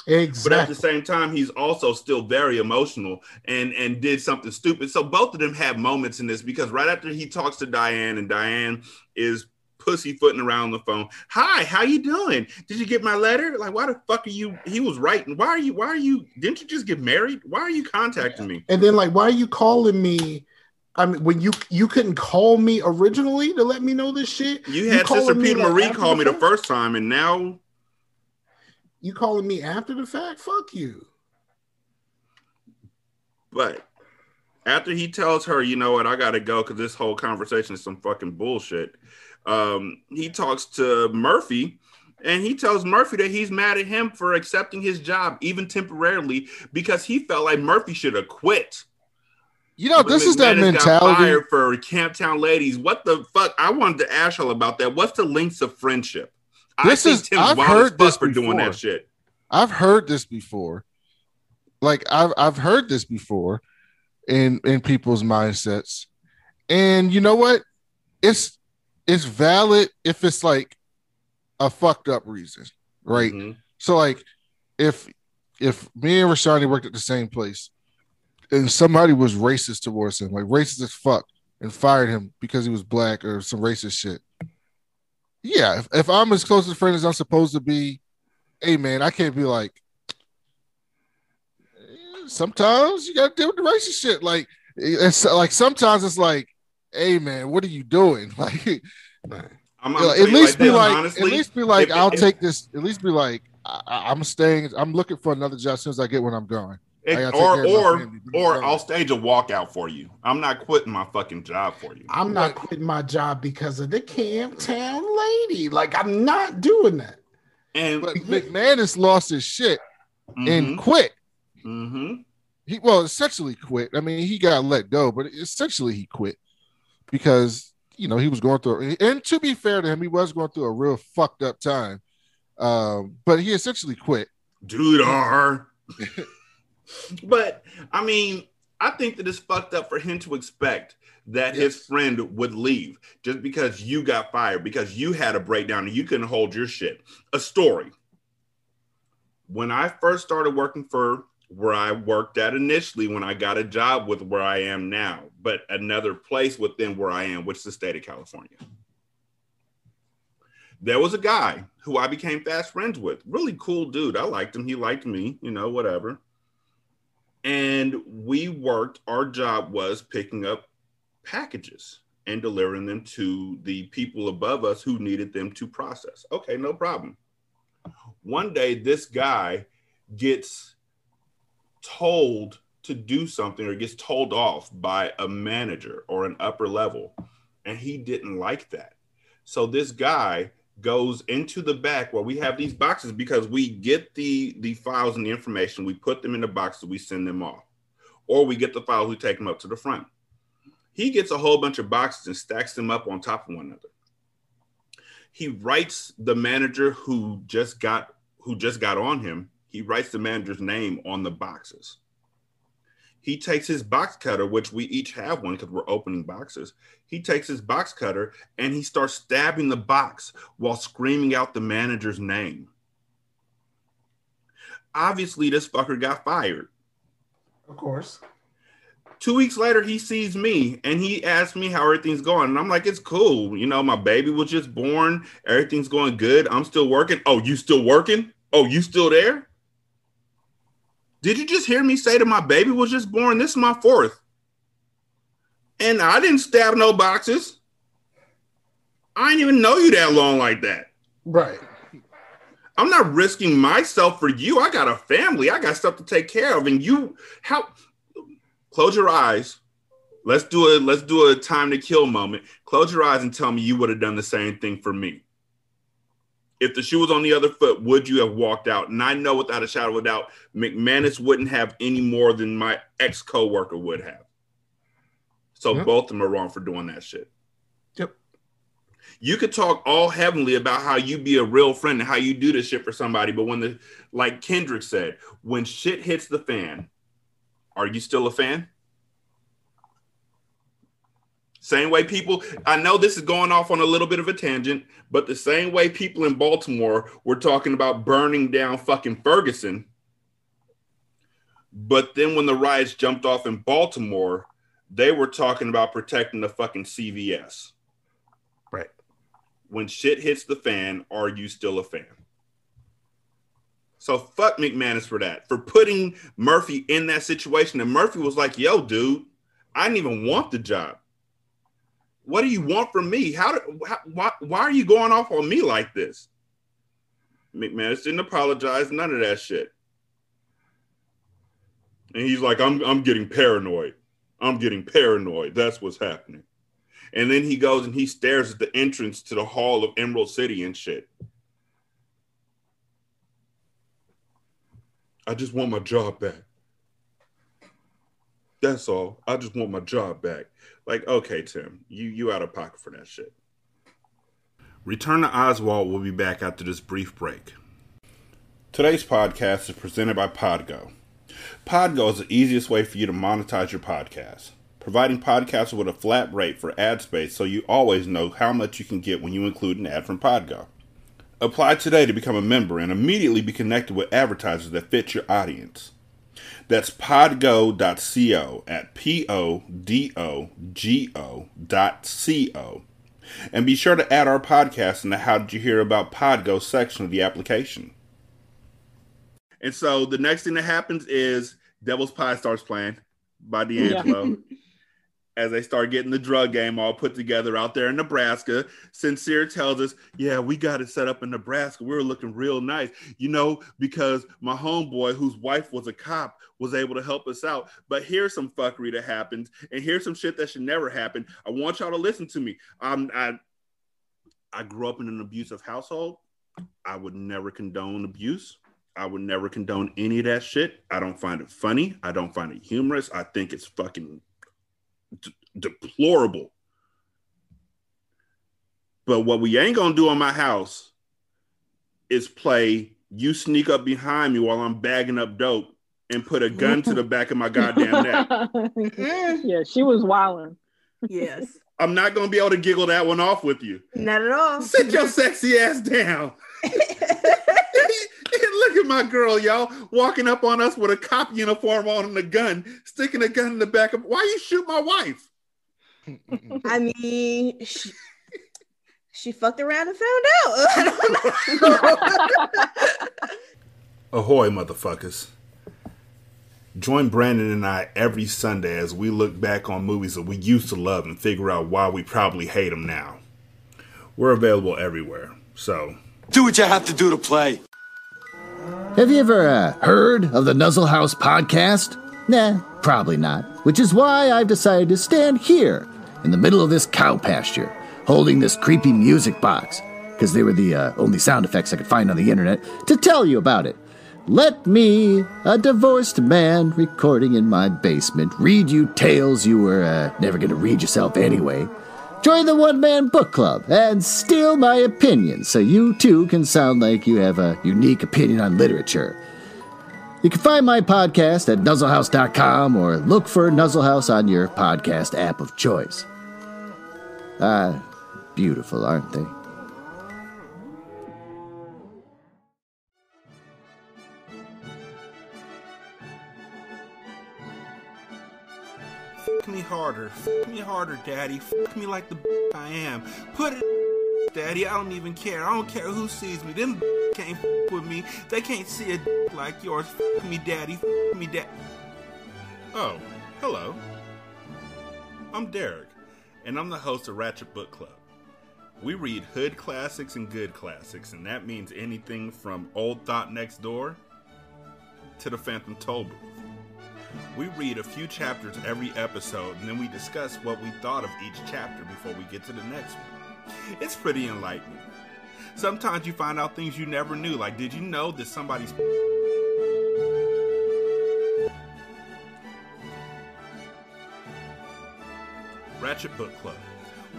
Exactly. But at the same time, he's also still very emotional and and did something stupid. So both of them have moments in this because right after he talks to Diane, and Diane is pussyfooting around the phone. Hi, how you doing? Did you get my letter? Like, why the fuck are you? He was writing. Why are you? Why are you? Didn't you just get married? Why are you contacting me? And then like, why are you calling me? I mean, when you you couldn't call me originally to let me know this shit. You had calling Sister Peter Marie call me the first time, and now You calling me after the fact? Fuck you. But after he tells her, you know what, I gotta go because this whole conversation is some fucking bullshit. Um, he talks to Murphy and he tells Murphy that he's mad at him for accepting his job, even temporarily, because he felt like Murphy should have quit. You know, this is that mentality. for Camptown ladies. What the fuck? I wanted to ask y'all about that. What's the links of friendship? This I is- I've heard this for doing before. that shit. I've heard this before. like I've I've heard this before in in people's mindsets. And you know what? It's it's valid if it's like a fucked up reason, right? Mhm. So like if if me and Rashani worked at the same place and somebody was racist towards him, like racist as fuck, and fired him because he was black or some racist shit. Yeah, if, if I'm as close a friend as I'm supposed to be, hey man, I can't be like sometimes you gotta deal with the racist shit. Like it's like sometimes it's like, hey man, what are you doing? Like I'm, I'm at least be this, like, honestly, at least be like, if- I'll if- take this. At least be like, I, I- I'm staying. I'm looking for another job as soon as I get when I'm going. I It- or care of my or I'm or going. I'll stage a walkout for you. I'm not quitting my fucking job for you. I'm not quitting my job because of the Camp Town lady. Like I'm not doing that. And but McManus lost his shit and Mhm. quit. Mhm. He well, essentially quit. I mean, he got let go, but essentially he quit because you know he was going through. And to be fair to him, he was going through a real fucked up time. Um, but he essentially quit. dude are. but I mean, I think that it's fucked up for him to expect that his friend would leave just because you got fired because you had a breakdown and you couldn't hold your shit. A story. When I first started working for where I worked at initially, when I got a job with where I am now, but another place within where I am, which is the state of California. There was a guy who I became fast friends with. Really cool dude. I liked him. He liked me, you know, whatever. And we worked, our job was picking up packages and delivering them to the people above us who needed them to process. Okay, no problem. One day, this guy gets told to do something or gets told off by a manager or an upper level, and he didn't like that. So this guy goes into the back where we have these boxes because we get the the files and the information, we put them in the boxes, we send them off, or we get the files, we take them up to the front. He gets a whole bunch of boxes and stacks them up on top of one another. He writes the manager who just got who just got on him. He writes the manager's name on the boxes. He takes his box cutter, which we each have one because we're opening boxes. He takes his box cutter and he starts stabbing the box while screaming out the manager's name. Obviously, this fucker got fired. Of course. Two weeks later, he sees me and he asks me how everything's going. And I'm like, it's cool. You know, my baby was just born. Everything's going good. I'm still working. Oh, you still working? Oh, you still there? Did you just hear me say that my baby was just born? This is my fourth. And I didn't stab no boxes. I didn't even know you that long like that. Right. I'm not risking myself for you. I got a family. I got stuff to take care of. And you how close your eyes. Let's do a let's do a time to kill moment. Close your eyes and tell me you would have done the same thing for me. If the shoe was on the other foot, would you have walked out? And I know without a shadow of a doubt, McManus wouldn't have any more than my ex co-worker would have. So Yeah. both of them are wrong for doing that shit. Yep. You could talk all heavenly about how you be a real friend and how you do this shit for somebody, but when the like Kendrick said, when shit hits the fan, are you still a fan? Same way people, I know this is going off on a little bit of a tangent, but the same way people in Baltimore were talking about burning down fucking Ferguson. But then when the riots jumped off in Baltimore, they were talking about protecting the fucking CVS. Right. When shit hits the fan, are you still a fan? So fuck McManus for that, for putting Murphy in that situation. And Murphy was like, yo, dude, I didn't even want the job. What do you want from me? How, do, how why, why are you going off on me like this? McManus didn't apologize, none of that shit. And he's like, I'm I'm getting paranoid. I'm getting paranoid. That's what's happening. And then he goes and he stares at the entrance to the hall of Emerald City and shit. I just want my job back. That's all. I just want my job back. Like, okay, Tim, you you out of pocket for that shit. Return to Oswald We'll be back after this brief break. Today's podcast is presented by Podgo. Podgo is the easiest way for you to monetize your podcast, providing podcasters with a flat rate for ad space so you always know how much you can get when you include an ad from Podgo. Apply today to become a member and immediately be connected with advertisers that fit your audience. That's podgo.co at P O D O G O dot C O. And be sure to add our podcast in the How Did You Hear About Podgo section of the application. And so the next thing that happens is Devil's Pie starts playing by D'Angelo. As they start getting the drug game all put together out there in Nebraska, Sincere tells us, Yeah, we got it set up in Nebraska. We were looking real nice, you know, because my homeboy, whose wife was a cop, was able to help us out. But here's some fuckery that happens, and here's some shit that should never happen. I want y'all to listen to me. Um, I, I grew up in an abusive household. I would never condone abuse. I would never condone any of that shit. I don't find it funny. I don't find it humorous. I think it's fucking d- deplorable. But what we ain't gonna do in my house is play you sneak up behind me while I'm bagging up dope and put a gun to the back of my goddamn neck. Mm-hmm. yeah, she was wilding. Yes. I'm not gonna be able to giggle that one off with you. Not at all. Sit your sexy ass down. Look at my girl, y'all, walking up on us with a cop uniform on and a gun, sticking a gun in the back of. Why you shoot my wife? I mean, she, she fucked around and found out. I don't know. Ahoy, motherfuckers. Join Brandon and I every Sunday as we look back on movies that we used to love and figure out why we probably hate them now. We're available everywhere, so. Do what you have to do to play. Have you ever uh, heard of the Nuzzle House podcast? Nah, probably not. Which is why I've decided to stand here in the middle of this cow pasture, holding this creepy music box, because they were the uh, only sound effects I could find on the internet, to tell you about it. Let me, a divorced man recording in my basement, read you tales you were uh, never going to read yourself anyway. Join the one man book club and steal my opinion so you too can sound like you have a unique opinion on literature. You can find my podcast at nuzzlehouse.com or look for Nuzzlehouse on your podcast app of choice. Ah, beautiful, aren't they? Me harder. Me harder, daddy. Me like the I am. Put it, daddy. I don't even care. I don't care who sees me. Them can't fuck with me. They can't see a like yours. Me, daddy. Me, dad. Oh, hello. I'm Derek, and I'm the host of Ratchet Book Club. We read hood classics and good classics, and that means anything from Old Thought Next Door to the Phantom Toll Booth. We read a few chapters every episode, and then we discuss what we thought of each chapter before we get to the next one. It's pretty enlightening. Sometimes you find out things you never knew, like did you know that somebody's Ratchet Book Club.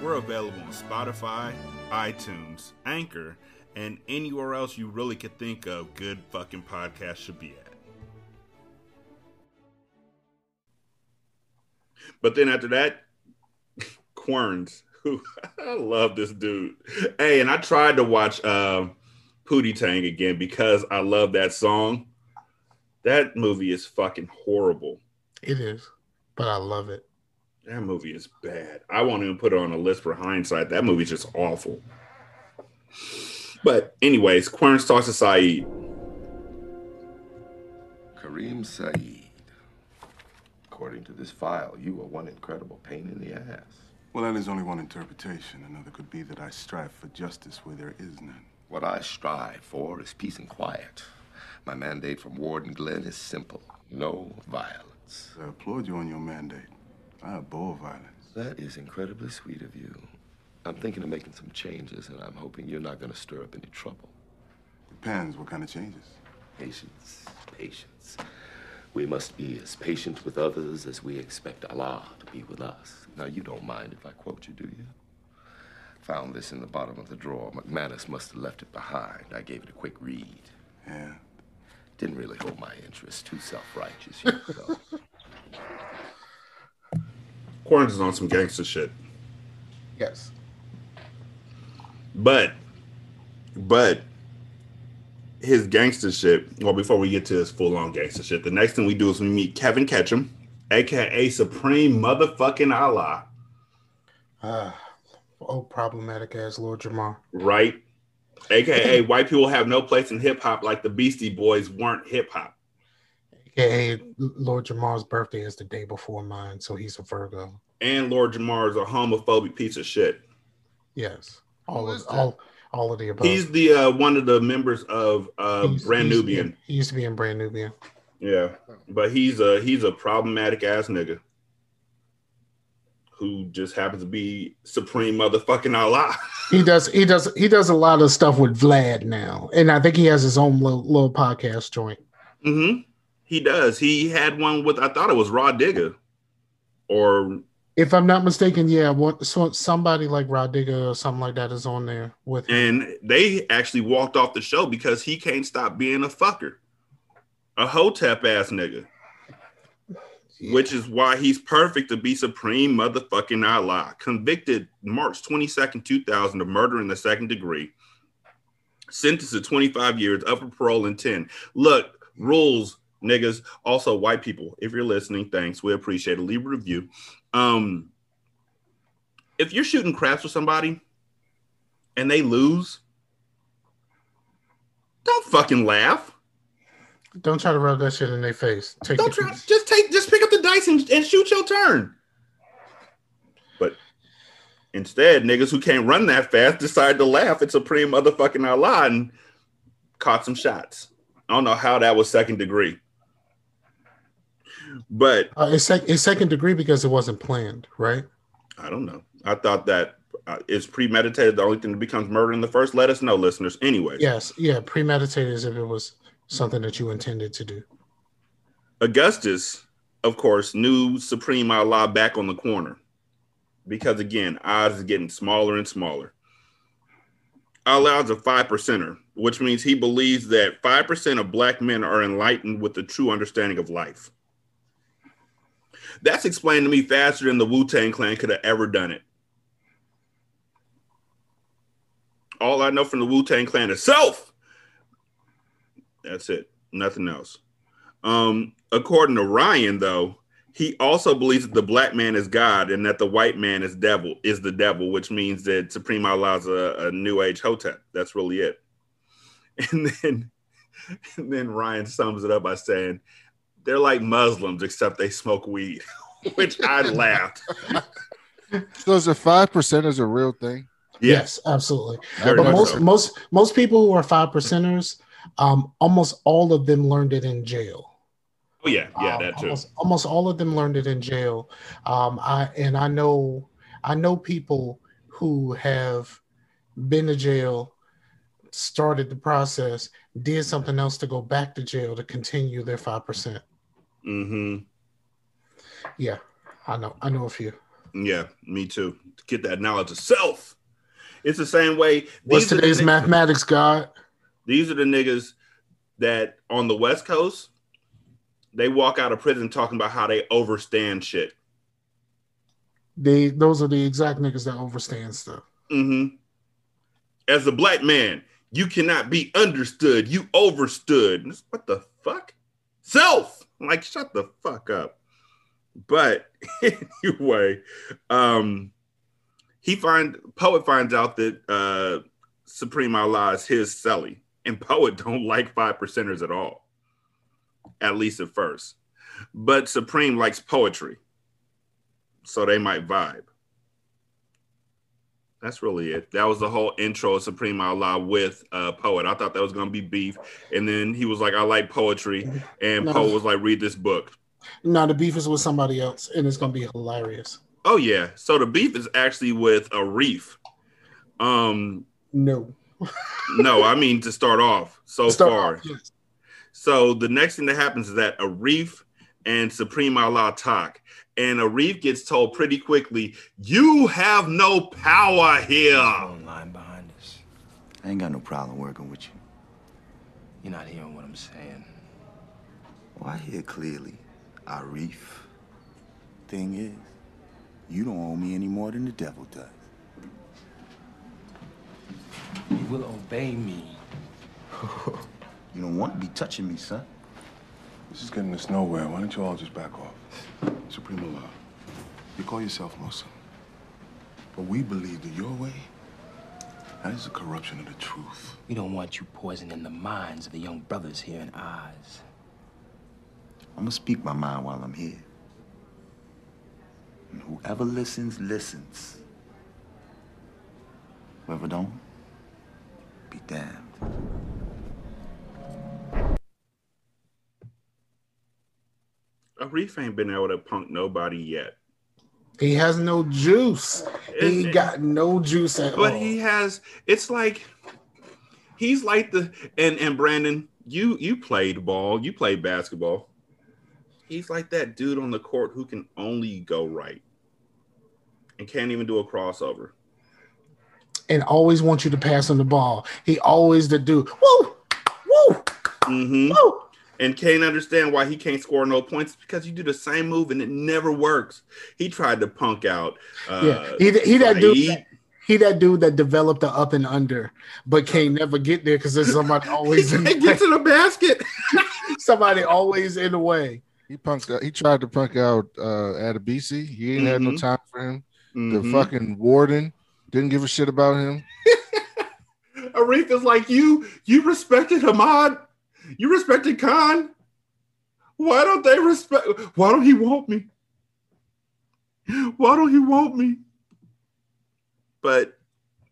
We're available on Spotify, iTunes, Anchor, and anywhere else you really could think of good fucking podcasts should be at. But then after that, Querns, who I love this dude. Hey, and I tried to watch uh, Pootie Tang again because I love that song. That movie is fucking horrible. It is, but I love it. That movie is bad. I won't even put it on a list for hindsight. That movie's just awful. But anyways, Querns talks to Saeed. Kareem Saeed. According to this file, you are one incredible pain in the ass. Well, that is only one interpretation. Another could be that I strive for justice where there is none. What I strive for is peace and quiet. My mandate from Warden Glynn is simple no violence. I applaud you on your mandate. I abhor violence. That is incredibly sweet of you. I'm thinking of making some changes, and I'm hoping you're not going to stir up any trouble. Depends what kind of changes. Patience, patience. We must be as patient with others as we expect Allah to be with us. Now, you don't mind if I quote you, do you? Found this in the bottom of the drawer. McManus must have left it behind. I gave it a quick read. Yeah. didn't really hold my interest. Too self-righteous yourself. Quarters is on some gangster shit. Yes. But, but his gangster shit. Well, before we get to his full on gangster shit, the next thing we do is we meet Kevin Ketchum, aka Supreme Motherfucking Allah. Ah, oh, problematic ass Lord Jamar. right? AKA white people have no place in hip hop like the Beastie Boys weren't hip hop. AKA Lord Jamar's birthday is the day before mine, so he's a Virgo. And Lord Jamar is a homophobic piece of shit. Yes. All of all all of the above. He's the uh, one of the members of uh, Brand he used to be- Nubian. He used to be in Brand Nubian. Yeah, but he's a he's a problematic ass nigga who just happens to be supreme motherfucking Allah. He does he does he does a lot of stuff with Vlad now. And I think he has his own little, little podcast joint. hmm He does. He had one with I thought it was Rah Digga, or If I'm not mistaken, yeah, what so somebody like Rah Digga or something like that is on there with him. and they actually walked off the show because he can't stop being a fucker, a hotep ass nigga. Which is why he's perfect to be supreme motherfucking Allah. Convicted March 22nd, 2000 of murder in the second degree. Sentenced to 25 years, up for parole in 10. Look, rules, niggas. Also, white people, if you're listening, thanks. We appreciate it. Leave a review. Um, if you're shooting craps with somebody and they lose, don't fucking laugh. Don't try to rub that shit in their face. Take Don't try. Just take. Just pick up the dice and, and shoot your turn. But instead, niggas who can't run that fast decide to laugh at Supreme motherfucking Allah and caught some shots. I don't know how that was second degree, but Uh, it's, sec- it's second degree because it wasn't planned, right? I don't know. I thought that uh, it's premeditated. The only thing that becomes murder in the first. Let us know, listeners. Anyway, Yes, yeah, premeditated as if it was something that you intended to do. Augustus, of course, knew Supreme Allah back on the corner because again, odds is getting smaller and smaller. Allah's a five percenter, which means he believes that five percent of black men are enlightened with the true understanding of life. That's explained to me faster than the Wu Tang Clan could have ever done it. All I know from the Wu Tang Clan itself. That's it. Nothing else. Um, according to Ryan, though, he also believes that the black man is God and that the white man is devil is the devil, which means that Supreme Allah is a, a new age hotep. That's really it. And then, and then Ryan sums it up by saying, "They're like Muslims except they smoke weed," which I laughed. So is the five percent is a real thing? Yes, absolutely. Very but most so. most most people who are five percenters, um, almost all of them learned it in jail. Oh yeah, yeah, Um, that too. Almost, almost all of them learned it in jail. Um, I and I know I know people who have been to jail, started the process, did something else to go back to jail to continue their five percent. Mm-hmm. Yeah, I know. I know a few. Yeah, me too. Get that knowledge of self. It's the same way. What's are the today's mathematics, God? These are the niggas that on the West Coast, they walk out of prison talking about how they overstand shit. They those are the exact niggas that overstand stuff. Mm-hmm. As a black man, you cannot be understood. You overstood. What the fuck? Self. Like, shut the fuck up. But anyway, um, he find poet finds out that uh Supreme Allah is his celly, and poet don't like five percenters at all, at least at first. But Supreme likes poetry, so they might vibe. That's really it. That was the whole intro of Supreme Allah with uh, Poet. I thought that was gonna be beef, and then he was like, "I like poetry," and No. Poet was like, "Read this book." No, the beef is with somebody else, and it's gonna be hilarious. Oh yeah. So the beef is actually with Arif. Um, No. no, I mean to start off so Start far. off, yes. So the next thing that happens is that Arif and Supreme Allah talk, and Arif gets told pretty quickly, "You have no power here." Line behind us. I ain't got no problem working with you. You're not hearing what I'm saying. Oh, I hear clearly. Arif. Thing is, you don't owe me any more than the devil does. You will obey me. You don't want to be touching me, son. This is getting us nowhere. Why don't you all just back off? Supreme Allah, you call yourself Muslim. But we believe that your way, that is a corruption of the truth. We don't want you poisoning the minds of the young brothers here in Oz. I'm gonna speak my mind while I'm here. And whoever listens, listens. Whoever don't, be damned. Arif ain't been able to punk nobody yet. He has no juice. He And- got no juice at But all. he has it's like he's like the and and Brandon, you you played ball, you played basketball. He's like that dude on the court who can only go right and can't even do a crossover. and always wants you to pass him the ball. He always the dude. Woo! Woo! Mm-hmm. And can't understand why he can't score no points because you do the same move and it never works. He tried to punk out. Uh, yeah, he, he that dude. That, he that dude that developed the up and under, but can't never get there because there's somebody always in the Can't get to the basket. somebody always in the way. He punked out, he tried to punk out uh Adebisi. He ain't had no Mhm. time for him. The Mhm. fucking warden didn't give a shit about him. Arif is like you. You respected Ahmad. You respected Khan. Why don't they respect? Why don't he want me? Why don't he want me? But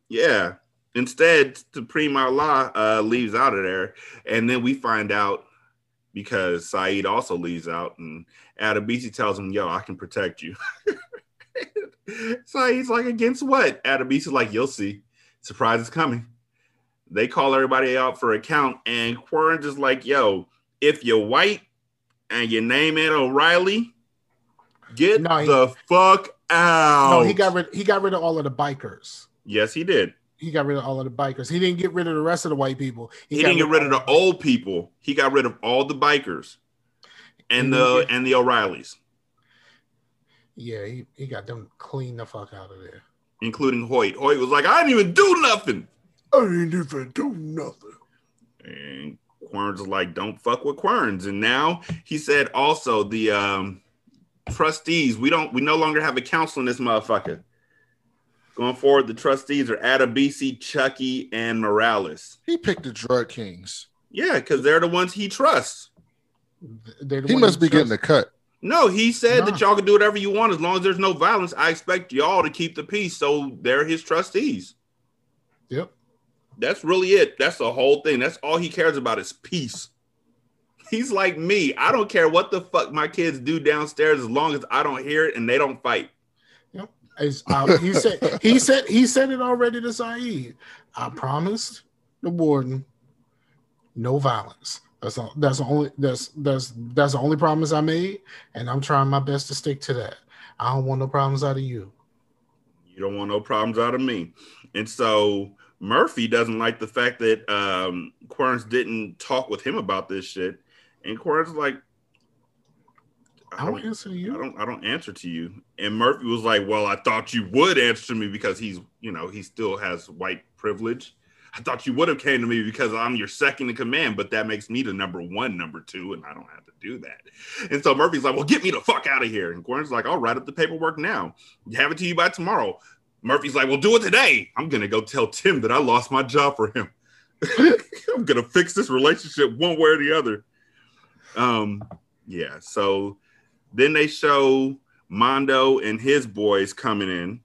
yeah, instead, Supreme Allah uh, leaves out of there, and then we find out because Saeed also leaves out, and Adebisi tells him, "Yo, I can protect you." Saeed's like, "Against what?" Adebisi's like, "You'll see. Surprise is coming." They call everybody out for account, and Quern just like, "Yo, if you're white and your name ain't O'Reilly, get the fuck out." No, he got rid. He got rid of all of the bikers. Yes, he did. He got rid of all of the bikers. He didn't get rid of the rest of the white people. He, didn't get rid of the old people. He got rid of all the bikers and the mm-hmm. and the O'Reillys, Yeah, he, he got them clean the fuck out of there. including Hoyt. Hoyt was like, "I didn't even do nothing." I didn't even do nothing. And Querns was like, "Don't fuck with Querns." And now he said also the um, trustees. We don't. We no longer have a council in this motherfucker. Going forward, the trustees are Adebisi, Chucky, and Morales. He picked the drug kings. Yeah, because they're the ones he trusts. The He must he be getting trusts. a cut. No, he said Nah. that y'all can do whatever you want as long as there's no violence. I expect y'all to keep the peace, so they're his trustees. Yep. That's really it. That's the whole thing. That's all he cares about is peace. He's like me. I don't care what the fuck my kids do downstairs as long as I don't hear it and they don't fight. Yep. Uh, he said he said he said it already to Saeed. I promised the warden no violence. That's all, that's the only that's that's that's the only promise I made, and I'm trying my best to stick to that. I don't want no problems out of you. You don't want no problems out of me. And so Murphy doesn't like the fact that um Querns didn't talk with him about this shit. And Querns like, I don't answer to you. I don't I don't answer to you. And Murphy was like, Well, I thought you would answer to me because he's you know, he still has white privilege. I thought you would have came to me because I'm your second in command, but that makes me the number one, number two, and I don't have to do that. And so Murphy's like, Well, get me the fuck out of here. And Querns like, I'll write up the paperwork now. Have it to you by tomorrow. Murphy's like, Well, do it today. I'm gonna go tell Tim that I lost my job for him. I'm gonna fix this relationship one way or the other. Um, yeah, so then they show Mondo and his boys coming in,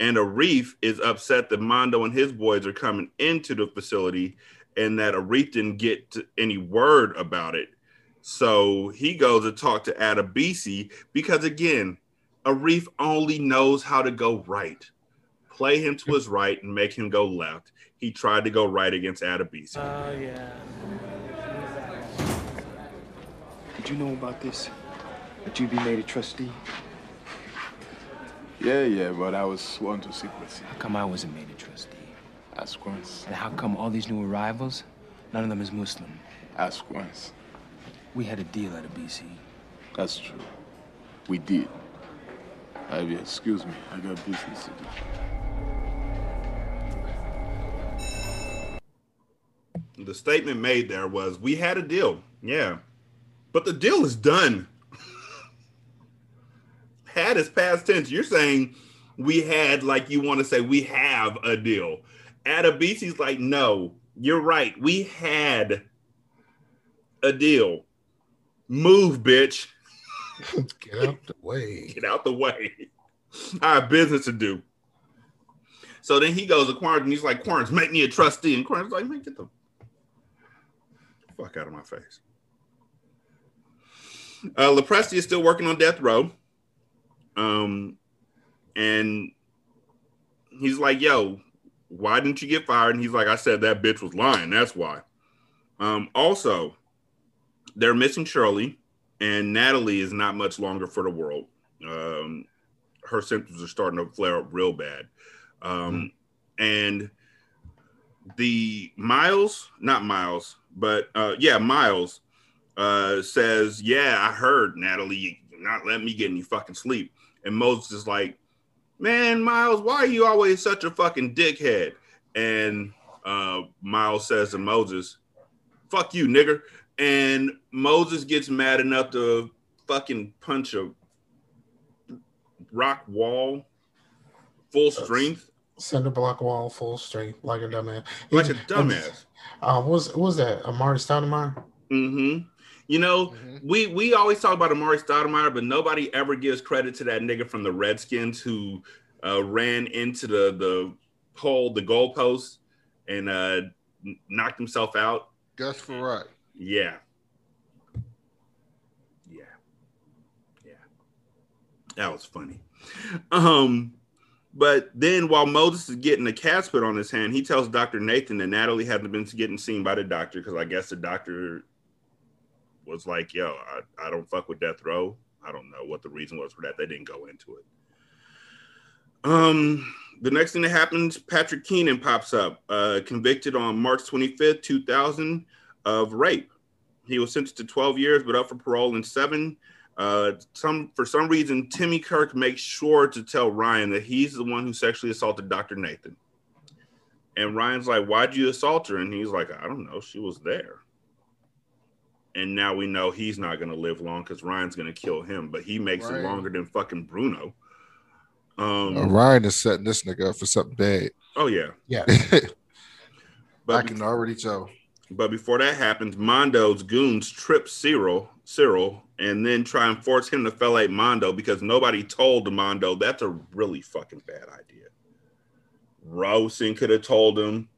and Arif is upset that Mondo and his boys are coming into the facility and that Arif didn't get any word about it. So he goes to talk to Adebisi because, again, Arif only knows how to go right. Play him to his right and make him go left. He tried to go right against Adebisi. Oh, uh, yeah. Did you know about this? That you'd be made a trustee? Yeah, yeah, but I was sworn to secrecy. How come I wasn't made a trustee? Ask once. And how come all these new arrivals, none of them is Muslim? Ask once. We had a deal Adebisi. That's true. We did. Ivy, excuse me. I got business to do. The statement made there was, "We had a deal, yeah, but the deal is done." had is past tense. You're saying we had, like you want to say, we have a deal. Adebisi's like, no, you're right. We had a deal. Move, bitch. Get out the way. Get out the way. I have business to do. So then he goes to Quarren and he's like, Querns make me a trustee. And Querns like, man, get the fuck out of my face. Uh, Lopresti is still working on death row. Um, and he's like, yo, why didn't you get fired? And he's like, I said that bitch was lying. That's why. Um, also, they're missing Shirley, and Natalie is not much longer for the world. Um, her symptoms are starting to flare up real bad. Um, And the Miles, not Miles, but uh, yeah, Miles uh, says, Yeah, I heard Natalie not let me get any fucking sleep. And Moses is like, Man, Miles, why are you always such a fucking dickhead? And uh, Miles says to Moses, Fuck you, nigger. And Moses gets mad enough to fucking punch a rock wall full strength. Cinder block wall, full strength, like a dumbass. Like a dumbass. Uh, what was what was that Amar'e Stoudemire? Mm-hmm. You know, we we always talk about Amar'e Stoudemire, but nobody ever gives credit to that nigga from the Redskins who uh, ran into the the pole, the goalpost, and uh, knocked himself out. Gus Frerotte. Yeah. Yeah. Yeah. That was funny. Um, but then while Moses is getting a cast put on his hand, he tells Dr. Nathan that Natalie hadn't been getting seen by the doctor because I guess the doctor was like, yo, I, I don't fuck with death row. I don't know what the reason was for that. They didn't go into it. Um, the next thing that happens, Patrick Keenan pops up, uh, convicted on March 25th, 2000, of rape. He was sentenced to 12 years, but up for parole in seven. Uh, some for some reason, Timmy Kirk makes sure to tell Ryan that he's the one who sexually assaulted Dr. Nathan. And Ryan's like, "Why'd you assault her?" And he's like, "I don't know. She was there." And now we know he's not going to live long because Ryan's going to kill him. But he makes it longer than fucking Bruno. Um, Uh, Ryan is setting this nigga up for something bad. Oh yeah, yeah. but I can already tell. But before that happens, Mondo's goons trip Cyril, Cyril, and then try and force him to fellate Mondo because nobody told Mondo that's a really fucking bad idea. Rosen could have told him.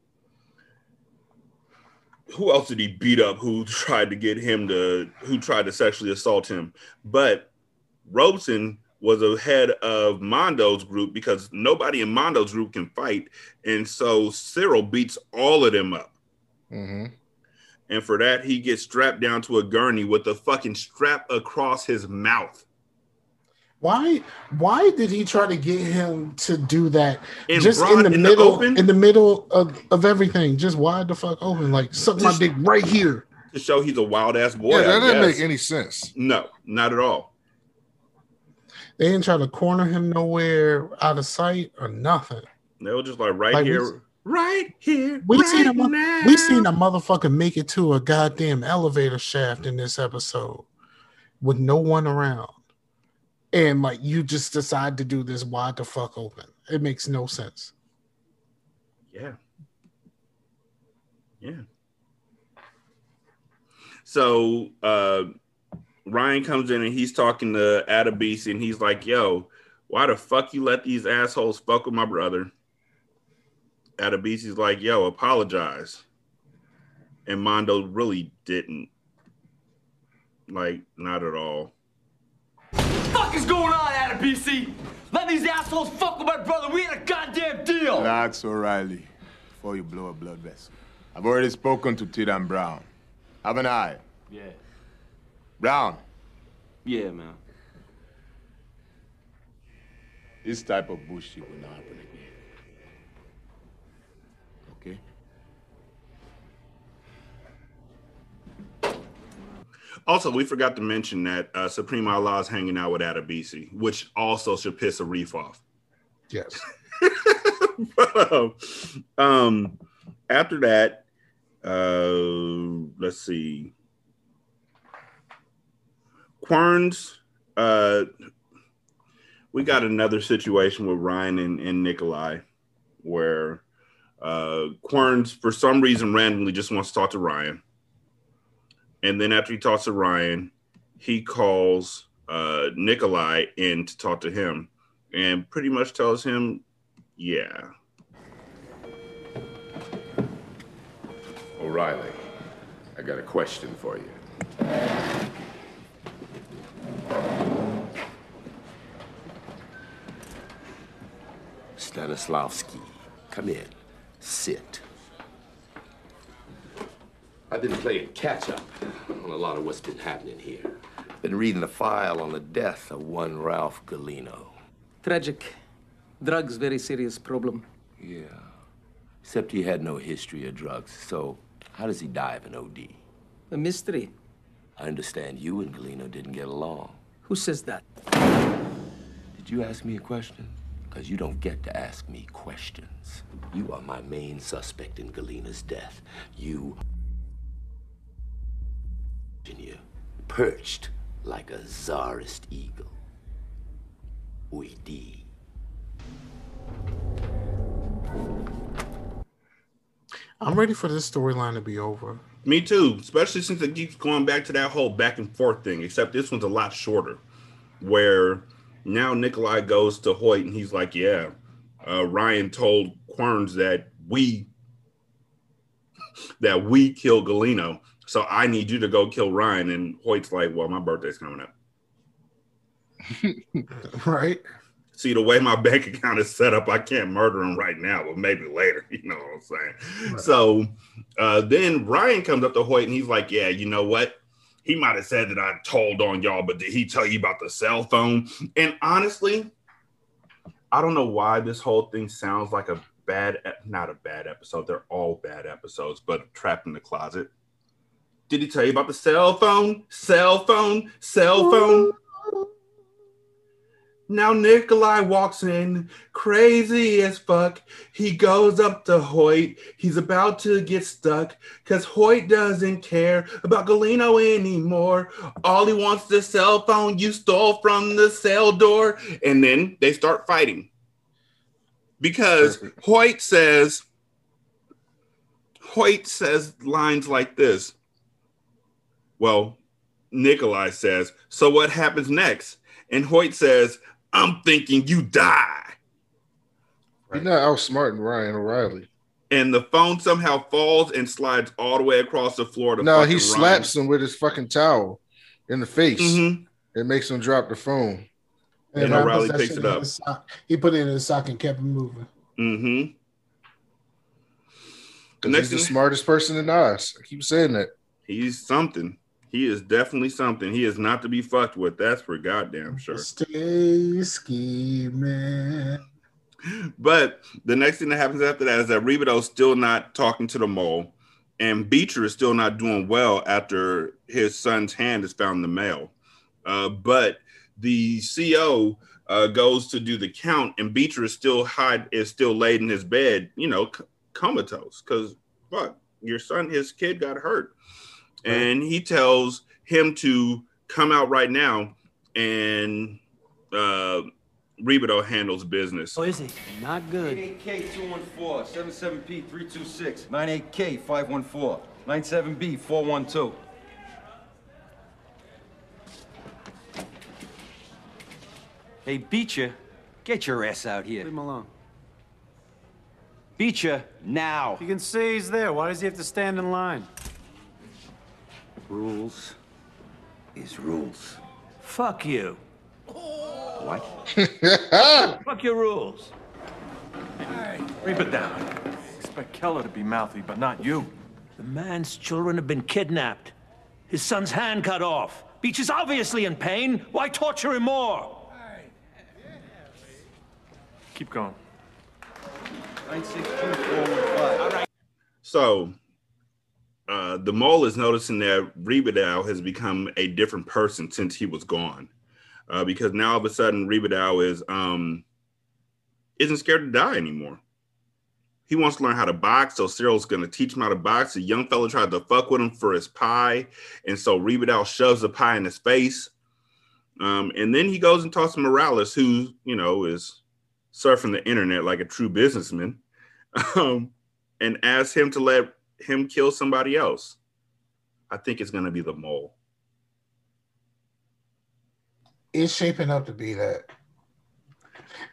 Who else did he beat up who tried to get him to who tried to sexually assault him? But Robson was a head of Mondo's group because nobody in Mondo's group can fight. And so Cyril beats all of them up. Mm-hmm. And for that, he gets strapped down to a gurney with a fucking strap across his mouth. Why? Why did he try to get him to do that? In just broad- in the in the middle, open? in the middle of, of everything, just wide the fuck open, like suck my dick right here. To show he's a wild ass boy. yeah, that I didn't guess. make any sense. No, not at all. They didn't try to corner him nowhere out of sight or nothing. They were just like right Like, we- here, right here. We right seen a now. we seen a motherfucker make it to a goddamn elevator shaft in this episode with no one around. And like you just decide to do this wide the fuck open. It makes no sense. Yeah. Yeah. So uh Ryan comes in and he's talking to Adabisi and he's like, yo, why the fuck you let these assholes fuck with my brother? Adebisi's like, yo, apologize. And Mondo really didn't. Like, not at all. What the fuck is going on Adebisi? Let these assholes fuck with my brother. We had a goddamn deal. Relax, O'Reilly, before you blow a blood vessel. I've already spoken to Tid and Brown. Haven't I? Yeah. Brown, Yeah, man. this type of bullshit will not happen again. Also, we forgot to mention that uh, Supreme Allah is hanging out with Adebisi, which also should piss Arif off. Yes. um, after that, uh, let's see. Querns, uh, we got another situation with Ryan and, and Nikolai where uh, Querns, for some reason, randomly just wants to talk to Ryan. And then after he talks to Ryan, he calls uh, Nikolai in to talk to him and pretty much tells him, yeah. O'Reilly, I got a question for you. Stanislofsky, come in. Sit. I've been playing catch up on a lot of what's been happening here. Been reading the file on the death of one Ralph Galino. Tragic. Drugs, very serious problem. Yeah. Except he had no history of drugs. So, how does he die of an OD? A mystery. I understand you and Galino didn't get along. Who says that? Did you ask me a question? Because you don't get to ask me questions. You are my main suspect in Galino's death. You. You perched like a czarist eagle. We D. I'm ready for this storyline to be over. Me too, especially since it keeps going back to that whole back and forth thing, except this one's a lot shorter, where now Nikolai goes to Hoyt and he's like, Yeah, uh, Ryan told Querns that we that we killed Galino. So I need you to go kill Ryan. And Hoyt's like, Well, my birthday's coming up. right. See, the way my bank account is set up, I can't murder him right now, but maybe later. You know what I'm saying? Right. So uh, then Ryan comes up to Hoyt and he's like, Yeah, you know what? He might have said that I told on y'all, but did he tell you about the cell phone? And honestly, I don't know why this whole thing sounds like a bad, not a bad episode. They're all bad episodes, but trapped in the closet. Did he tell you about the cell phone? Cell phone? Cell phone? Now Nikolai walks in, crazy as fuck. He goes up to Hoyt. He's about to get stuck because Hoyt doesn't care about Galino anymore. All he wants is the cell phone you stole from the cell door. And then they start fighting because Hoyt says, Hoyt says lines like this. Well, Nikolai says, So what happens next? And Hoyt says, I'm thinking you die. He's not outsmarting Ryan O'Reilly. And the phone somehow falls and slides all the way across the floor. To No, fucking he Ryan. slaps him with his fucking towel in the face. Mhm. It makes him drop the phone. And Ryan O'Reilly picks it up. He put it in his sock and kept it moving. Mm-hmm. The 'Cause next he's the smartest person in Oz. I keep saying that. He's something. He is definitely something. He is not to be fucked with. That's for goddamn sure. Stay scheming. But the next thing that happens after that is that Rebadow's still not talking to the mole, and Beecher is still not doing well after his son's hand is found in the mail. Uh, but the CO uh, goes to do the count, and Beecher is still hide is still laid in his bed, you know, c- comatose because fuck, your son, his kid got hurt, and he tells him to come out right now, and uh, Rebadow handles business. Oh, is he? Not good. 98K 214, 77P 326, 98K 514, 97B 412. Hey, Beecher, get your ass out here. Leave him alone. Beecher, now. You can see he's there. Why does he have to stand in line? Rules is rules. Fuck you. What? Fuck your rules. Rebadow. Expect Keller to be mouthy, but not you. The man's children have been kidnapped. His son's hand cut off. Beach is obviously in pain. Why torture him more? Keep going. 962 415. So, uh, the mole is noticing that Rebadow has become a different person since he was gone. Uh, because now all of a sudden Rebadow is um isn't scared to die anymore. He wants to learn how to box, so Cyril's gonna teach him how to box. The young fella tried to fuck with him for his pie, and so Rebadow shoves the pie in his face. Um, and then he goes and talks to Morales, who you know is surfing the internet like a true businessman, um, and asks him to let him kill somebody else. I think it's gonna be the mole. It's shaping up to be that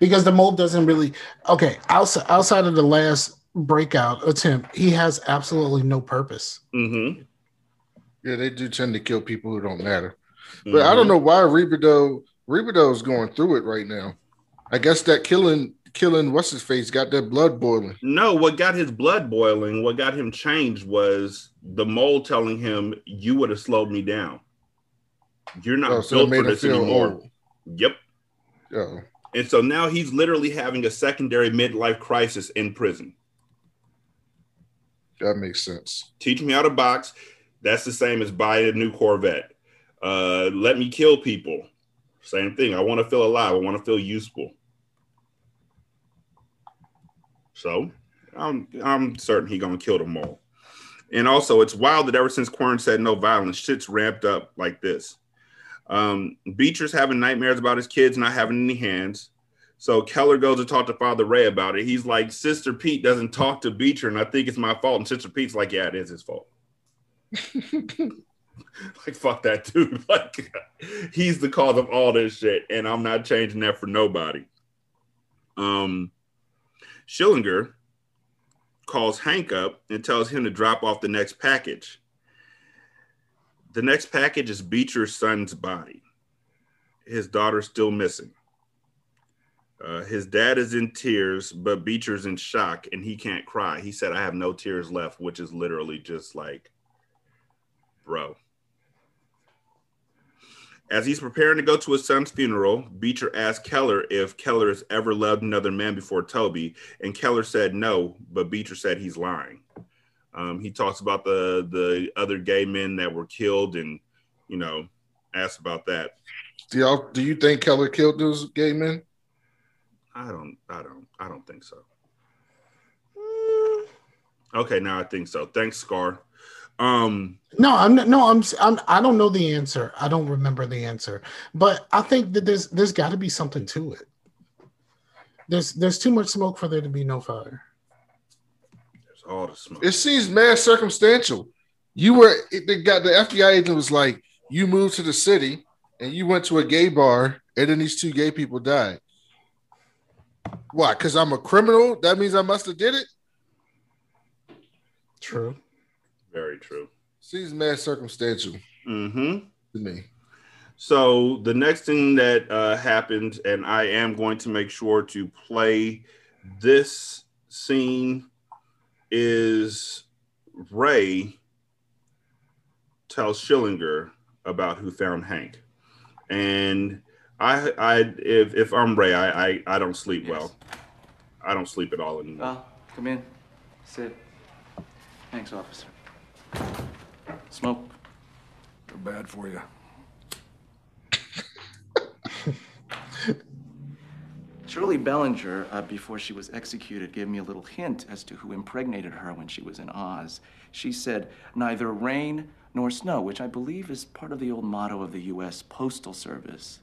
because the mole doesn't really okay outside outside of the last breakout attempt he has absolutely no purpose mm-hmm. Yeah, they do tend to kill people who don't matter. But I don't know why Rebadow Rebadow is going through it right now. I guess that killing killing what's his face got that blood boiling. No, what got his blood boiling, what got him changed was the mole telling him, "You would have slowed me down. You're not Oh, so built for this anymore." old. Yep. Oh. And so now he's literally having a secondary midlife crisis in prison. That makes sense. Teach me how to box. That's the same as buy a new Corvette. Uh, let me kill people. Same thing. I want to feel alive. I want to feel useful. So I'm I'm certain he gonna kill them all. And also, it's wild that ever since Quern said no violence, shit's ramped up like this. Um, Beecher's having nightmares about his kids not having any hands. So Keller goes to talk to Father Ray about it. He's like, Sister Pete doesn't talk to Beecher, and I think it's my fault. And Sister Pete's like, Yeah, it is his fault. like, fuck that dude. Like, he's the cause of all this shit, and I'm not changing that for nobody. Um, Schillinger calls Hank up and tells him to drop off the next package. The next package is Beecher's son's body. His daughter's still missing. Uh, his dad is in tears, but Beecher's in shock and he can't cry. He said, I have no tears left, which is literally just like, bro. As he's preparing to go to his son's funeral, Beecher asks Keller if Keller has ever loved another man before Toby, and Keller said no, but Beecher said he's lying. Um, he talks about the the other gay men that were killed, and you know, asks about that. Do y'all do you think Keller killed those gay men? I don't, I don't, I don't think so. Okay, now I think so. Thanks, Scar. Um, No, I'm not, no, I'm, I'm I don't know the answer. I don't remember the answer, but I think that there's there's got to be something to it. There's there's too much smoke for there to be no fire. there's all the smoke. It seems mad circumstantial. You were it, they got the FBI agent was like, you moved to the city and you went to a gay bar, and then these two gay people died. Why? Because I'm a criminal? That means I must have did it? True. Very true. Seems mad circumstantial Mm-hmm. to me. So the next thing that uh, happened, and I am going to make sure to play this scene, is Ray tells Schillinger about who found Hank, and I, I, if if I'm Ray, I, I, I don't sleep well. I don't sleep at all anymore. Al, come in. Sit. Thanks, officer. Smoke. They're bad for you. Shirley Bellinger, uh, before she was executed, gave me a little hint as to who impregnated her when she was in Oz. She said, neither rain nor snow, which I believe is part of the old motto of the U.S. Postal Service.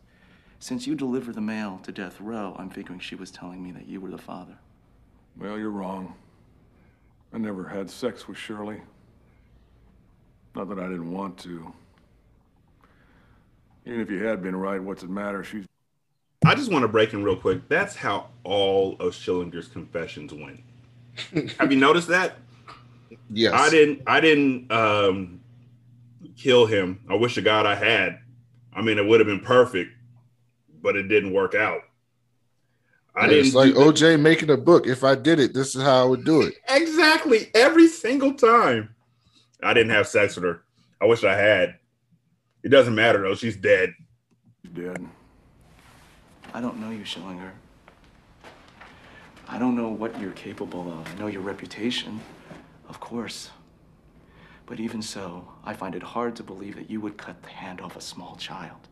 Since you deliver the mail to death row, I'm figuring she was telling me that you were the father. Well, you're wrong. I never had sex with Shirley. Not that I didn't want to. Even if you had been right, what's it matter? She's I just want to break in real quick. That's how all of Schillinger's confessions went. Have you noticed that? Yes. I didn't. I didn't um, kill him. I wish to God I had. I mean, it would have been perfect, but it didn't work out. I didn't. It's like OJ making a book. If I did it, this is how I would do it. exactly every single time. I didn't have sex with her. I wish I had. It doesn't matter though. She's dead. dead. I don't know you, Schillinger. I don't know what you're capable of. I know your reputation, of course. But even so, I find it hard to believe that you would cut the hand off a small child.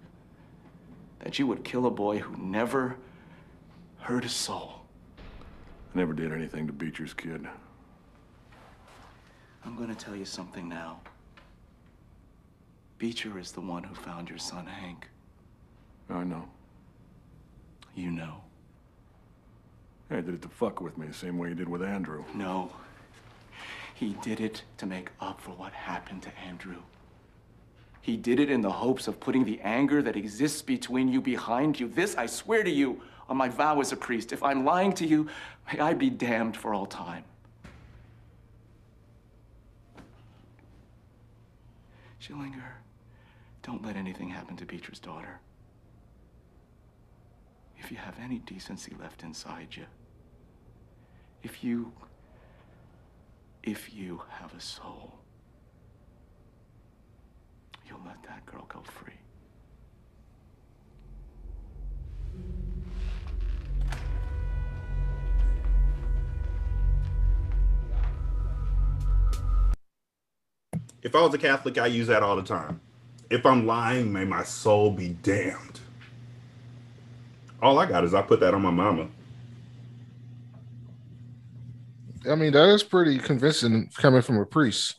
That you would kill a boy who never hurt a soul. I never did anything to Beecher's kid. I'm gonna tell you something now. Beecher is the one who found your son, Hank. I know. You know. I did it to fuck with me the same way he did with Andrew. No. He did it to make up for what happened to Andrew. He did it in the hopes of putting the anger that exists between you behind you. This, I swear to you, on my vow as a priest. If I'm lying to you, may I be damned for all time. Schillinger, don't let anything happen to Beecher's daughter. If you have any decency left inside you, if you. if you have a soul, you'll let that girl go free. If I was a Catholic, I use that all the time. If I'm lying, may my soul be damned. All I got is I put that on my mama. I mean, that is pretty convincing coming from a priest.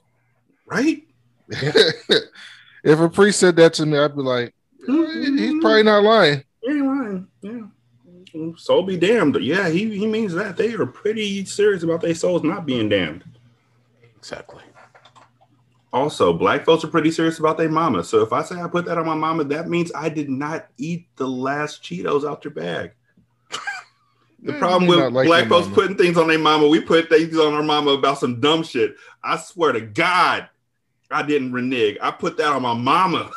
Right? if a priest said that to me, I'd be like, he's mm-hmm. probably not lying. He ain't lying. Yeah. Soul be damned. Yeah, he, he means that. They are pretty serious about their souls not being damned. Exactly. Also, black folks are pretty serious about their mama. So if I say I put that on my mama, that means I did not eat the last Cheetos out your bag. The mm. problem with like black folks mama. putting things on their mama, we put things on our mama about some dumb shit. I swear to God, I didn't renege. I put that on my mama.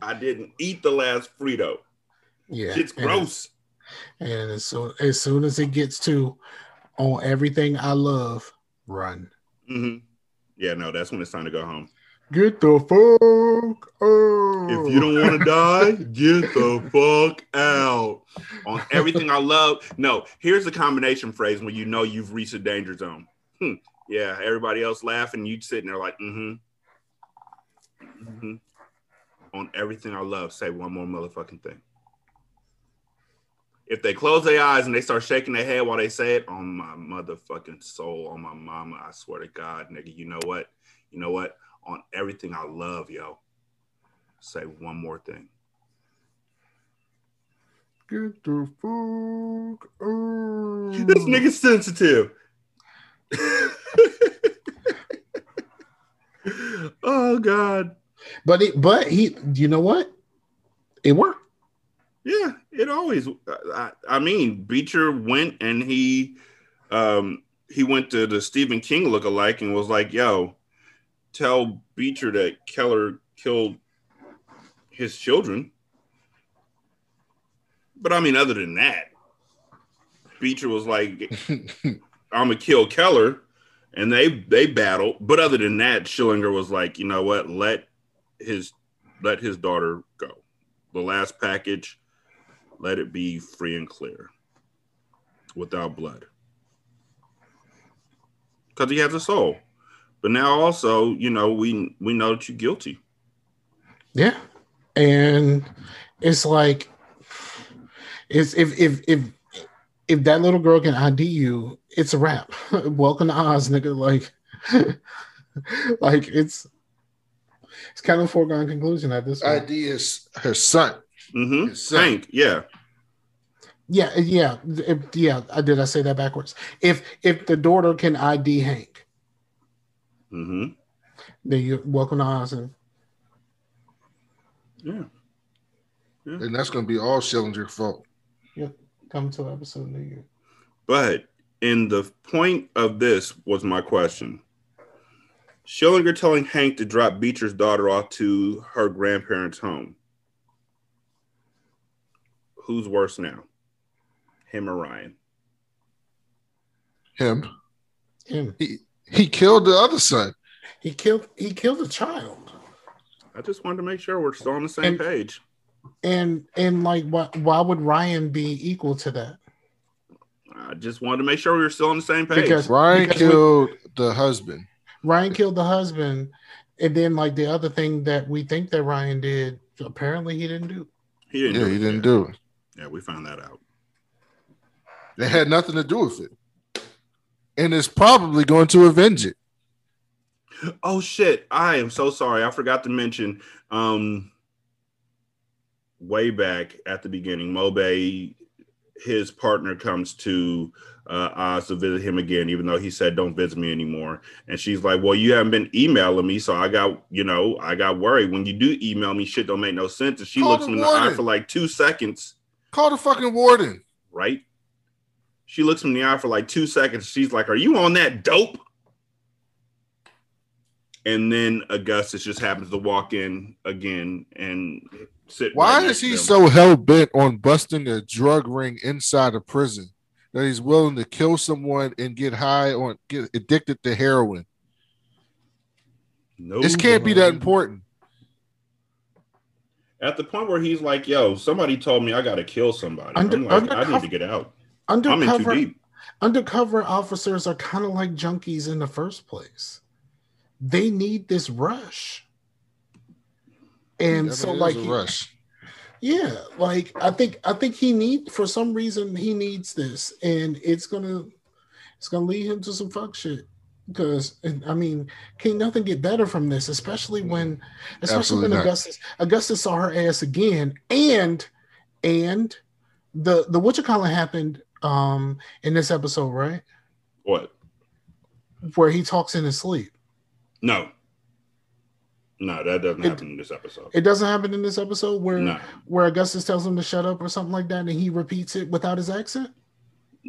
I didn't eat the last Frito. Yeah. It's and- gross. And as soon as soon as it gets to on everything I love, run. hmm Yeah, no, that's when it's time to go home. Get the fuck out. If you don't want to die, get the fuck out. On everything I love. No, here's the combination phrase when you know you've reached a danger zone. Hmm. Yeah, everybody else laughing, you sitting there like, mm-hmm. Mm-hmm. On everything I love, say one more motherfucking thing. If they close their eyes and they start shaking their head while they say it, on my motherfucking soul, on my mama, I swear to God, nigga, you know what? You know what? On everything I love, yo, say one more thing. Get the fuck out. This nigga's sensitive. oh God. But it but he you know what? It worked. Yeah, it always. I, I mean, Beecher went and he, um, he went to the Stephen King lookalike and was like, "Yo, tell Beecher that Keller killed his children." But I mean, other than that, Beecher was like, "I'm gonna kill Keller," and they they battled. But other than that, Schillinger was like, "You know what? Let his let his daughter go. The last package." Let it be free and clear without blood because he has a soul but now also you know we we know that you're guilty Yeah. And it's like it's if if if if that little girl can ID you, it's a wrap. Welcome to Oz, nigga. Like like it's it's kind of a foregone conclusion at this point. ID is her son. Mm-hmm. Hank, yeah Yeah, yeah, if, yeah. I did. I say that backwards. If if the daughter can ID Hank, mm-hmm. then you're welcome to Oz. And yeah, And that's going to be all Schillinger's fault. yeah, come to episode New Year. but in the point of this was my question schillinger telling hank to drop beecher's daughter off to her grandparents home who's worse now him or ryan Him. Him. He, he killed the other son. He killed. He killed a child. i just wanted to make sure we're still on the same And- page And and like, why why would Ryan be equal to that? I just wanted to make sure we were still on the same page. Because- Ryan because we- killed the husband. Ryan killed the husband, and then like the other thing that we think that Ryan did, apparently he didn't do. he didn't Yeah, do he it. didn't do it. Yeah, we found that out. It had nothing to do with it. And it's probably going to avenge it. Oh shit! I am so sorry. I forgot to mention. Um, way back at the beginning, Mobe, his partner comes to uh, Oz to visit him again, even though he said don't visit me anymore. And she's like, "Well, you haven't been emailing me, so I got, you know, I got worried. When you do email me, shit don't make no sense." And she Call looks him in the eye for like two seconds, Call the fucking warden. right? She looks him in the eye for like two seconds. She's like, "Are you on that dope?" And then Augustus just happens to walk in again and sit. Why right is he so hell bent on busting a drug ring inside a prison that he's willing to kill someone and get high on get addicted to heroin? No, This can't be that important. At the point where he's like, "Yo, somebody told me I got to kill somebody." Under- I'm like, I need to get out. I'm in too Undercover, deep. undercover officers are kind of like junkies in the first place. They need this rush, and I so like a rush. Yeah, like I think I think he need for some reason he needs this, and it's gonna it's gonna lead him to some fuck shit. Because I mean, can nothing get better from this? Especially when, especially Absolutely when not. Augustus Augustus saw her ass again, and and the the what you call it happened um in this episode, right? What? Where he talks in his sleep. No, no, that doesn't happen in this episode. It doesn't happen in this episode where No. where Augustus tells him to shut up or something like that, and he repeats it without his accent.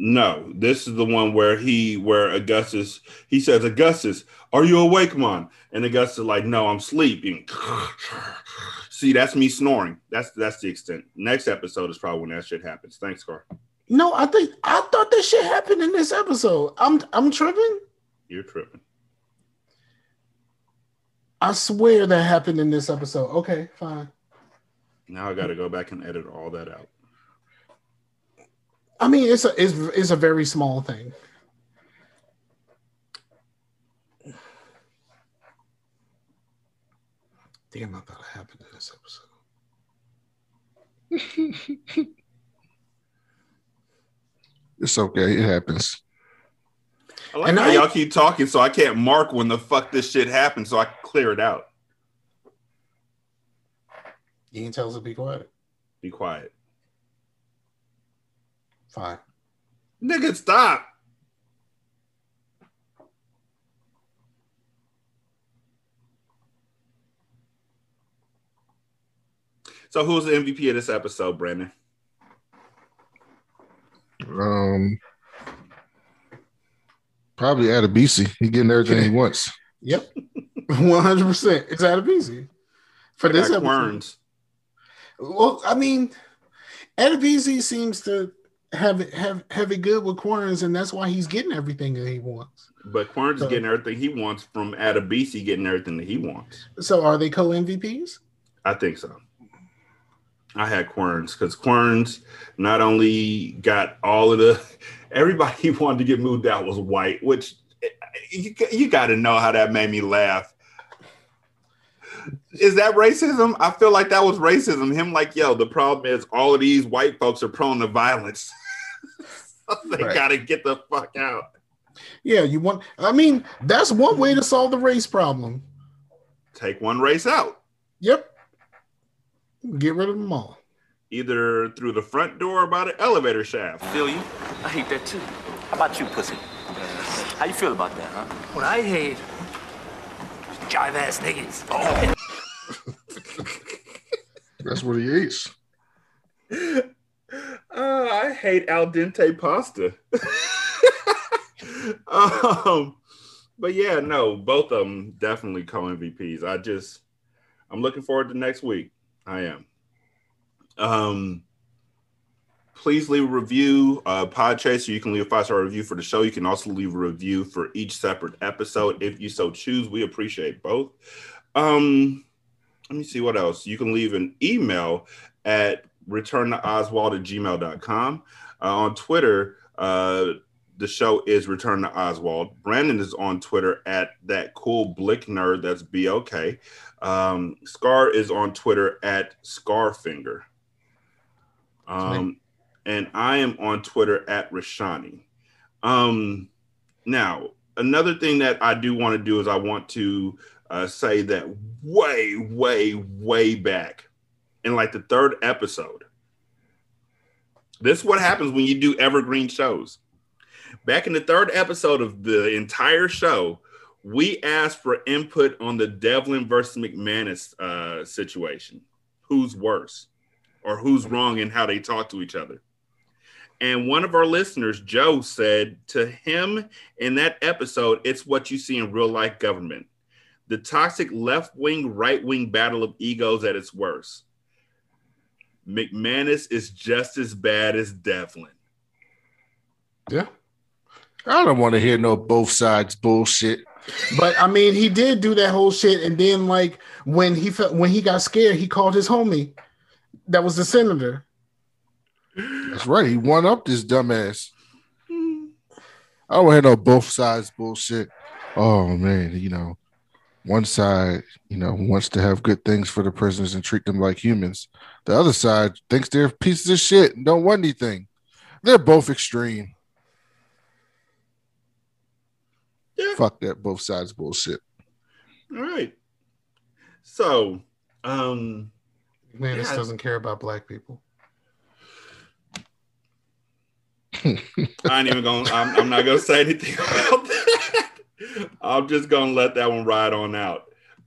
No, this is the one where he, where Augustus, he says, Augustus, are you awake, man? And Augustus is like, no, I'm sleeping. See, that's me snoring. That's that's the extent. Next episode is probably when that shit happens. Thanks, Car. No, I think I thought this shit happened in this episode. I'm I'm tripping. You're tripping. I swear that happened in this episode. Okay, fine. Now I got to go back and edit all that out. I mean, it's a it's, it's a very small thing. Damn, I thought it happened in this episode. It's okay. It happens. I like And how I- y'all keep talking, so I can't mark when the fuck this shit happened, so I can clear it out. You can tell us to be quiet. Be quiet, Fine. nigga. Stop. So who's the MVP of this episode, Brandon? Um, probably Adebisi. He getting everything he wants. Yep. One hundred percent. It's easy for I this episode. Querns. Well, I mean, Adebisi seems to have it have have it good with Querns, and that's why he's getting everything that he wants. But Querns is getting everything he wants from Adebisi getting everything that he wants. So, are they co MVPs? I think so. I had Querns because Querns not only got all of the everybody he wanted to get moved out was white, which eh, you, you got to know how that made me laugh. Is that racism? I feel like that was racism. Him like, yo, the problem is all of these white folks are prone to violence. they Right. got to get the fuck out. Yeah, you want. I mean, that's one way to solve the race problem. Take one race out. Yep. Get rid of them all. Either through the front door or by the elevator shaft. Feel you? I hate that too. How about you, pussy? How you feel about that, huh? What I hate is jive ass niggas. Oh. That's what he eats. Uh, I hate al dente pasta. um, but yeah, no, both of them definitely co MVPs. I just, I'm looking forward to next week. I am. Um, please leave a review. Uh, Podchaser, you can leave a five star review for the show. You can also leave a review for each separate episode if you so choose. We appreciate both. Um, let me see what else. You can leave an email at return to oswald at gmail.com. Uh, on Twitter, Uh, the show is Return to Oswald. Brandon is on Twitter at that cool blick nerd. That's B O K. Um, Scar is on Twitter at Scarfinger. Um, and I am on Twitter at Rashani. Um, now, another thing that I do want to do is I want to uh, say that way, way, way back in like the third episode. This is what happens when you do evergreen shows. Back in the third episode of the entire show, we asked for input on the Devlin versus McManus uh, situation. Who's worse or who's wrong in how they talk to each other? And one of our listeners, Joe, said to him in that episode, it's what you see in real life government the toxic left wing, right wing battle of egos at its worst. McManus is just as bad as Devlin. Yeah. I don't want to hear no both sides bullshit. But I mean, he did do that whole shit, and then like when he felt when he got scared, he called his homie. That was the senator. That's right. He won up this dumbass. I don't want to hear no both sides bullshit. Oh man, you know, one side, you know, wants to have good things for the prisoners and treat them like humans. The other side thinks they're pieces of shit and don't want anything. They're both extreme. Yeah. Fuck that both sides bullshit. All right. So, um, Man, this Yeah. doesn't care about black people. I ain't even gonna. I'm, I'm not gonna say anything about that. I'm just gonna let that one ride on out.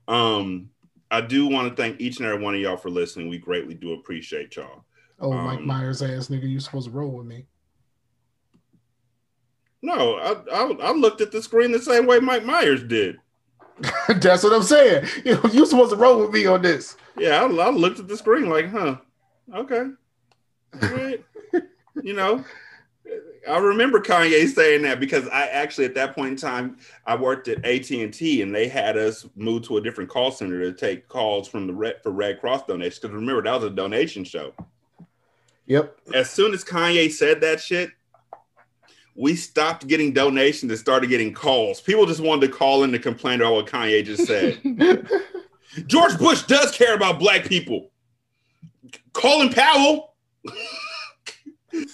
Um, I do want to thank each and every one of y'all for listening. We greatly do appreciate y'all. Oh, Mike Um, Myers ass nigga, you supposed to roll with me. No, I, I I looked at the screen the same way Mike Myers did. That's what I'm saying. You you supposed to roll with me on this. Yeah, I, I looked at the screen like, huh, okay, all right. you know, I remember Kanye saying that because I actually at that point in time I worked at AT and T and they had us move to a different call center to take calls from the Red for Red Cross donations. Because remember that was a donation show. Yep. As soon as Kanye said that shit, we stopped getting donations and started getting calls. People just wanted to call in to complain about what Kanye just said. George Bush does care about black people. Colin Powell,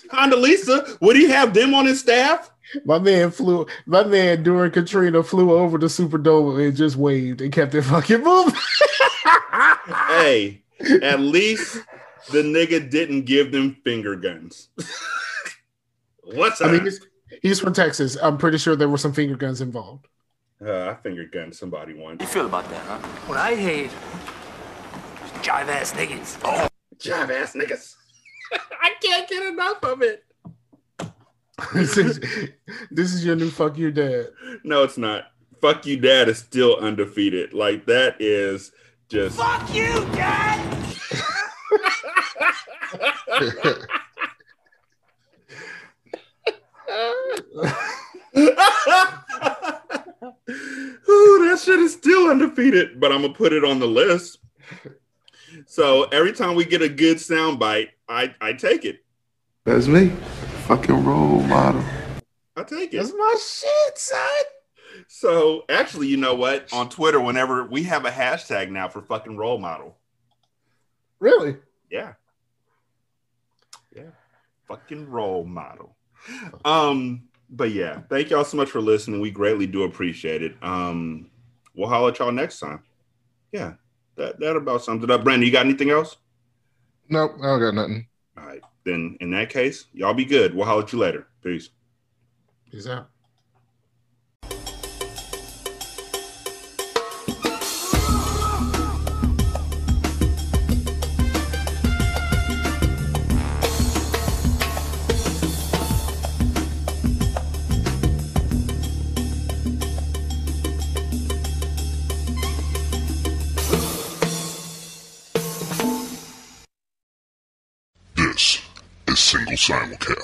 Condoleezza, would he have them on his staff? My man flew. My man during Katrina flew over the Superdome and just waved and kept it fucking moving. hey, at least the nigga didn't give them finger guns. What's I mean, he's, he's from Texas. I'm pretty sure there were some finger guns involved. Uh, I finger gunned somebody once. You feel about that, huh? What I hate is jive ass niggas. Oh, jive ass niggas. I can't get enough of it. this is this is your new fuck your dad. No, it's not. Fuck you, dad is still undefeated. Like that is just. Fuck you, Dad! Ooh, that shit is still undefeated, but I'm gonna put it on the list. So every time we get a good sound bite, I I take it. That's me. Fucking role model. I take it. That's my shit, son. So actually, you know what? On Twitter, whenever we have a hashtag now for fucking role model. Really? Yeah. Yeah. Fucking role model. Um, but yeah, thank y'all so much for listening. We greatly do appreciate it. Um, we'll holler at y'all next time. Yeah, that that about sums it up. Brandon, you got anything else? Nope, I don't got nothing. All right. Then in that case, y'all be good. We'll holler at you later. Peace. Peace out. Simulcast.